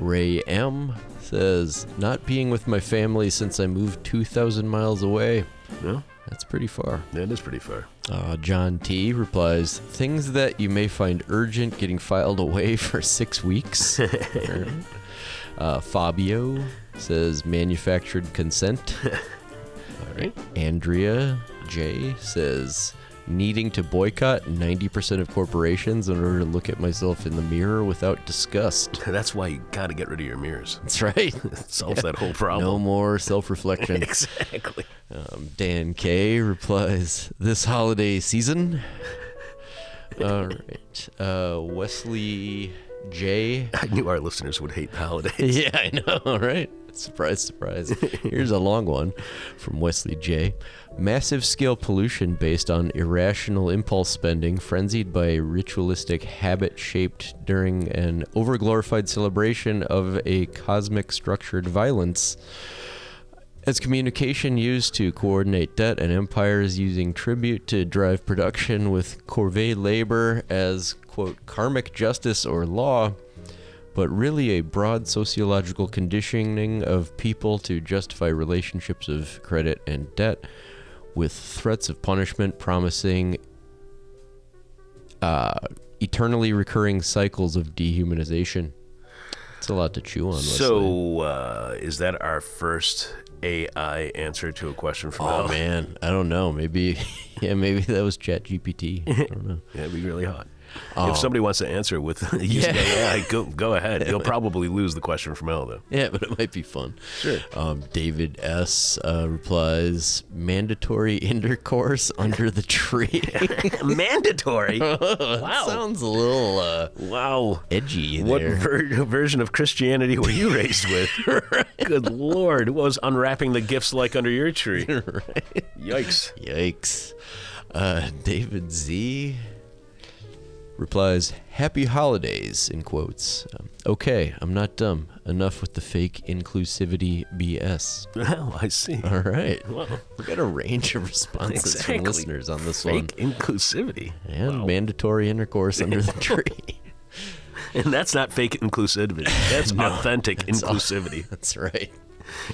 Ray M says not being with my family since I moved 2,000 miles away. Well, That's pretty far. that is pretty far. Uh, John T replies things that you may find urgent getting filed away for six weeks. Right. uh, Fabio says manufactured consent. *laughs* All right. Andrea J says needing to boycott 90% of corporations in order to look at myself in the mirror without disgust. *laughs* That's why you got to get rid of your mirrors. That's right. *laughs* Solves that whole problem. No more self reflection. Exactly. Um, Dan K replies, "This holiday season." All right. Uh, Wesley J. I knew our listeners would hate the holidays. Yeah, I know, right? *laughs* Surprise, surprise. Here's a long one from Wesley J. Massive scale pollution based on irrational impulse spending, frenzied by ritualistic habit shaped during an overglorified celebration of a cosmic structured violence. As communication used to coordinate debt and empires using tribute to drive production with corvée labor as, quote, karmic justice or law, but really a broad sociological conditioning of people to justify relationships of credit and debt with threats of punishment promising uh, eternally recurring cycles of dehumanization. It's a lot to chew on. So, uh, is that our first AI answer to a question from Oh Al? man, I don't know. Maybe, *laughs* yeah, maybe that was ChatGPT. I don't know. *laughs* Yeah, it'd be really hot. Oh. If somebody wants to answer with *laughs* using Yeah. AI, go go ahead. *laughs* You'll probably lose the question from L though. Yeah, but it might be fun. Sure. Um, David S. Uh, replies: mandatory intercourse *laughs* under the tree. Mandatory. wow, sounds a little uh, Wow. edgy What there. ver- version of Christianity were you raised with? Good lord. What was unwrapping the gifts like under your tree? Yikes. Yikes. Uh, David Z replies, Happy holidays, in quotes. Um, okay, I'm not dumb. Enough with the fake inclusivity BS. Well, I see. All right. Well, We got a range of responses exactly. from listeners on this one. Fake inclusivity. And Wow. mandatory intercourse under the *laughs* tree. And that's not fake inclusivity. That's *laughs* authentic inclusivity. *laughs* That's right.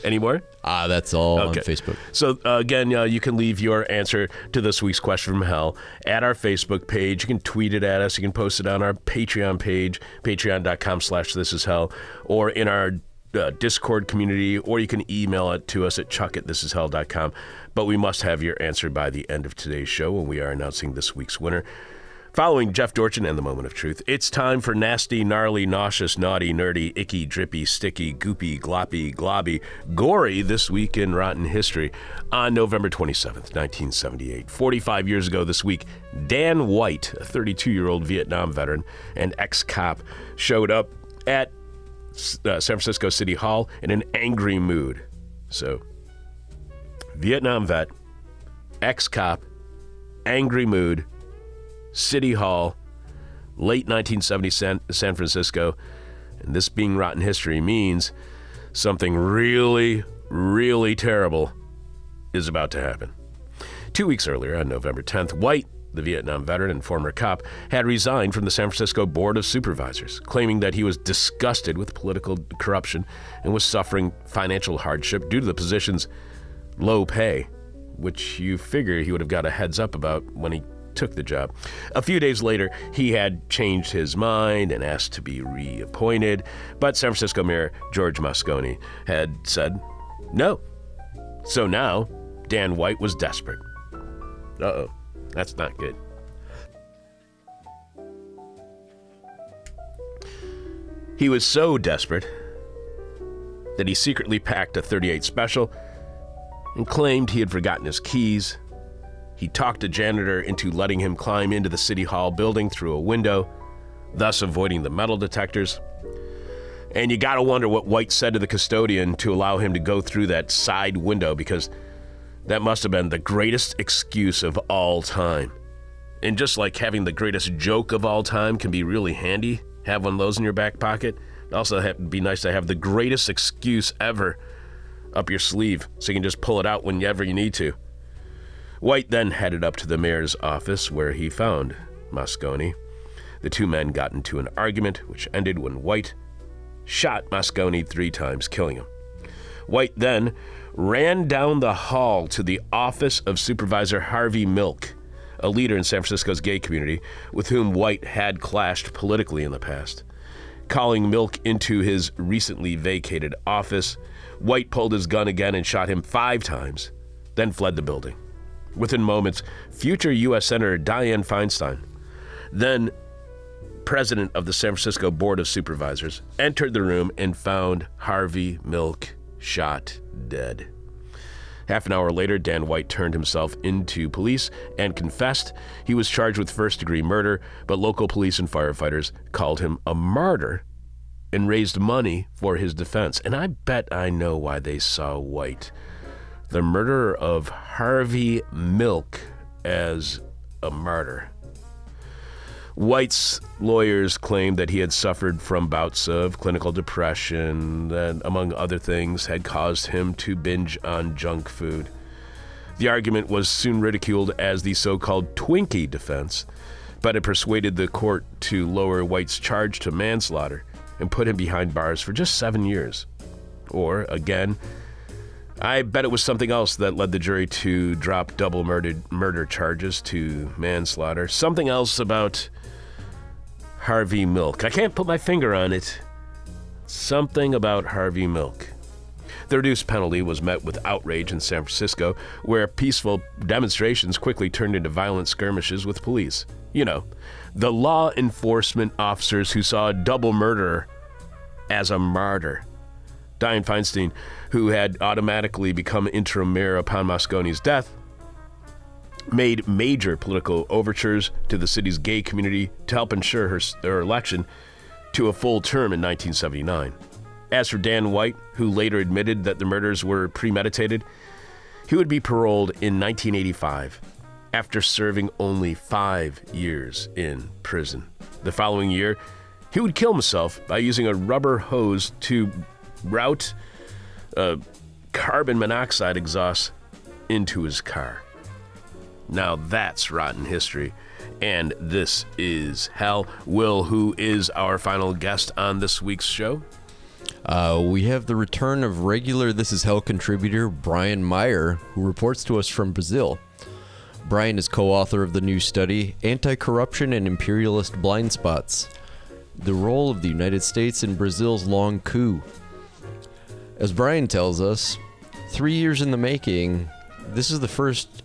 Any more? Ah, that's all on Facebook. So uh, again, uh, you can leave your answer to this week's question from hell at our Facebook page. You can tweet it at us. You can post it on our Patreon page, patreon.com slash this is hell, or in our uh, Discord community, or you can email it to us at chuck at thisishell.com. But we must have your answer by the end of today's show when we are announcing this week's winner. Following Jeff Dorchin and the Moment of Truth, it's time for nasty, gnarly, nauseous, naughty, nerdy, icky, drippy, sticky, goopy, gloppy, globby, gory this week in Rotten History on November 27th, 1978. 45 years ago this week, Dan White, a 32 year old Vietnam veteran and ex cop, showed up at uh, San Francisco City Hall in an angry mood. So, Vietnam vet, ex cop, angry mood, City Hall, late 1970 San, San Francisco. And this being rotten history means something really, really terrible is about to happen. Two weeks earlier, on November 10th, White, the Vietnam veteran and former cop, had resigned from the San Francisco Board of Supervisors, claiming that he was disgusted with political corruption and was suffering financial hardship due to the position's low pay, which you figure he would have got a heads up about when he took the job. A few days later, he had changed his mind and asked to be reappointed, but San Francisco Mayor George Moscone had said no. So now, Dan White was desperate. Uh oh, that's not good. He was so desperate that he secretly packed a 38 special and claimed he had forgotten his keys. He talked a janitor into letting him climb into the City Hall building through a window, thus avoiding the metal detectors. And you got to wonder what White said to the custodian to allow him to go through that side window because that must have been the greatest excuse of all time. And just like having the greatest joke of all time can be really handy, have one of those in your back pocket. It also it'd be nice to have the greatest excuse ever up your sleeve so you can just pull it out whenever you need to. White then headed up to the mayor's office where he found Moscone. The two men got into an argument, which ended when White shot Moscone three times, killing him. White then ran down the hall to the office of Supervisor Harvey Milk, a leader in San Francisco's gay community with whom White had clashed politically in the past. Calling Milk into his recently vacated office, White pulled his gun again and shot him five times, then fled the building. Within moments, future U.S. Senator Dianne Feinstein, then president of the San Francisco Board of Supervisors, entered the room and found Harvey Milk shot dead. Half an hour later, Dan White turned himself into police and confessed. He was charged with first degree murder, but local police and firefighters called him a martyr and raised money for his defense. And I bet I know why they saw White, the murderer of Harvey Milk, as a martyr. White's lawyers claimed that he had suffered from bouts of clinical depression that, among other things, had caused him to binge on junk food. The argument was soon ridiculed as the so called Twinkie defense, but it persuaded the court to lower White's charge to manslaughter and put him behind bars for just seven years. Or, again, I bet it was something else that led the jury to drop double murdered, murder charges to manslaughter. Something else about Harvey Milk. I can't put my finger on it. Something about Harvey Milk. The reduced penalty was met with outrage in San Francisco, where peaceful demonstrations quickly turned into violent skirmishes with police. You know, the law enforcement officers who saw a double murderer as a martyr. Dianne Feinstein, who had automatically become interim mayor upon Moscone's death, made major political overtures to the city's gay community to help ensure her, her election to a full term in 1979. As for Dan White, who later admitted that the murders were premeditated, he would be paroled in 1985 after serving only five years in prison. The following year, he would kill himself by using a rubber hose to route uh, carbon monoxide exhaust into his car. Now that's rotten history. And this is Hell. Will, who is our final guest on this week's show? Uh, we have the return of regular This Is Hell contributor Brian Mier, who reports to us from Brazil. Brian is co author of the new study, Anti Corruption and Imperialist Blind Spots The Role of the United States in Brazil's Long Coup. As Brian tells us, three years in the making, this is the first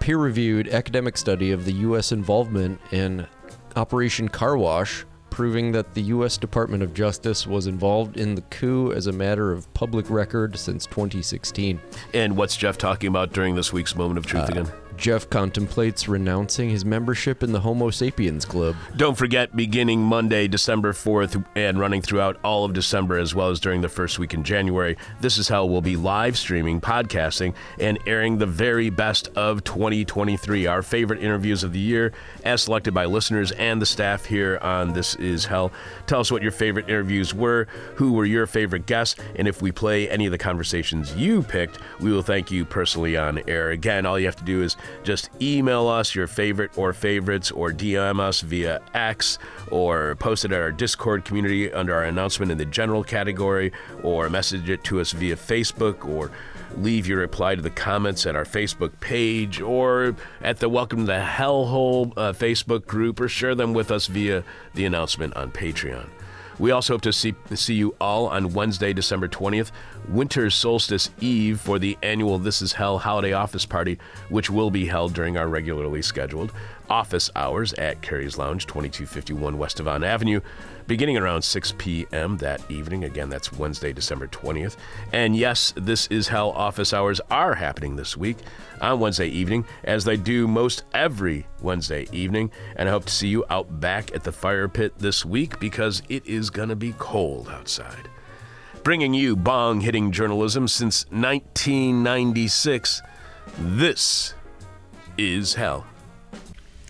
peer reviewed academic study of the U.S. involvement in Operation Car Wash, proving that the U.S. Department of Justice was involved in the coup as a matter of public record since 2016. And what's Jeff talking about during this week's moment of truth uh, again? Jeff contemplates renouncing his membership in the Homo sapiens Club. Don't forget, beginning Monday, December 4th, and running throughout all of December as well as during the first week in January, This Is Hell will be live streaming, podcasting, and airing the very best of 2023. Our favorite interviews of the year, as selected by listeners and the staff here on This Is Hell. Tell us what your favorite interviews were, who were your favorite guests, and if we play any of the conversations you picked, we will thank you personally on air. Again, all you have to do is just email us your favorite or favorites or DM us via X or post it at our Discord community under our announcement in the general category or message it to us via Facebook or leave your reply to the comments at our Facebook page or at the Welcome to the Hellhole uh, Facebook group or share them with us via the announcement on Patreon. We also hope to see, see you all on Wednesday, December 20th, Winter Solstice Eve, for the annual This Is Hell holiday office party, which will be held during our regularly scheduled office hours at Cary's Lounge, 2251 West Devon Avenue, beginning around 6 p.m. that evening. Again, that's Wednesday, December 20th. And yes, This Is how office hours are happening this week on Wednesday evening, as they do most every Wednesday evening. And I hope to see you out back at the fire pit this week because it is going to be cold outside. Bringing you bong hitting journalism since 1996, this is Hell.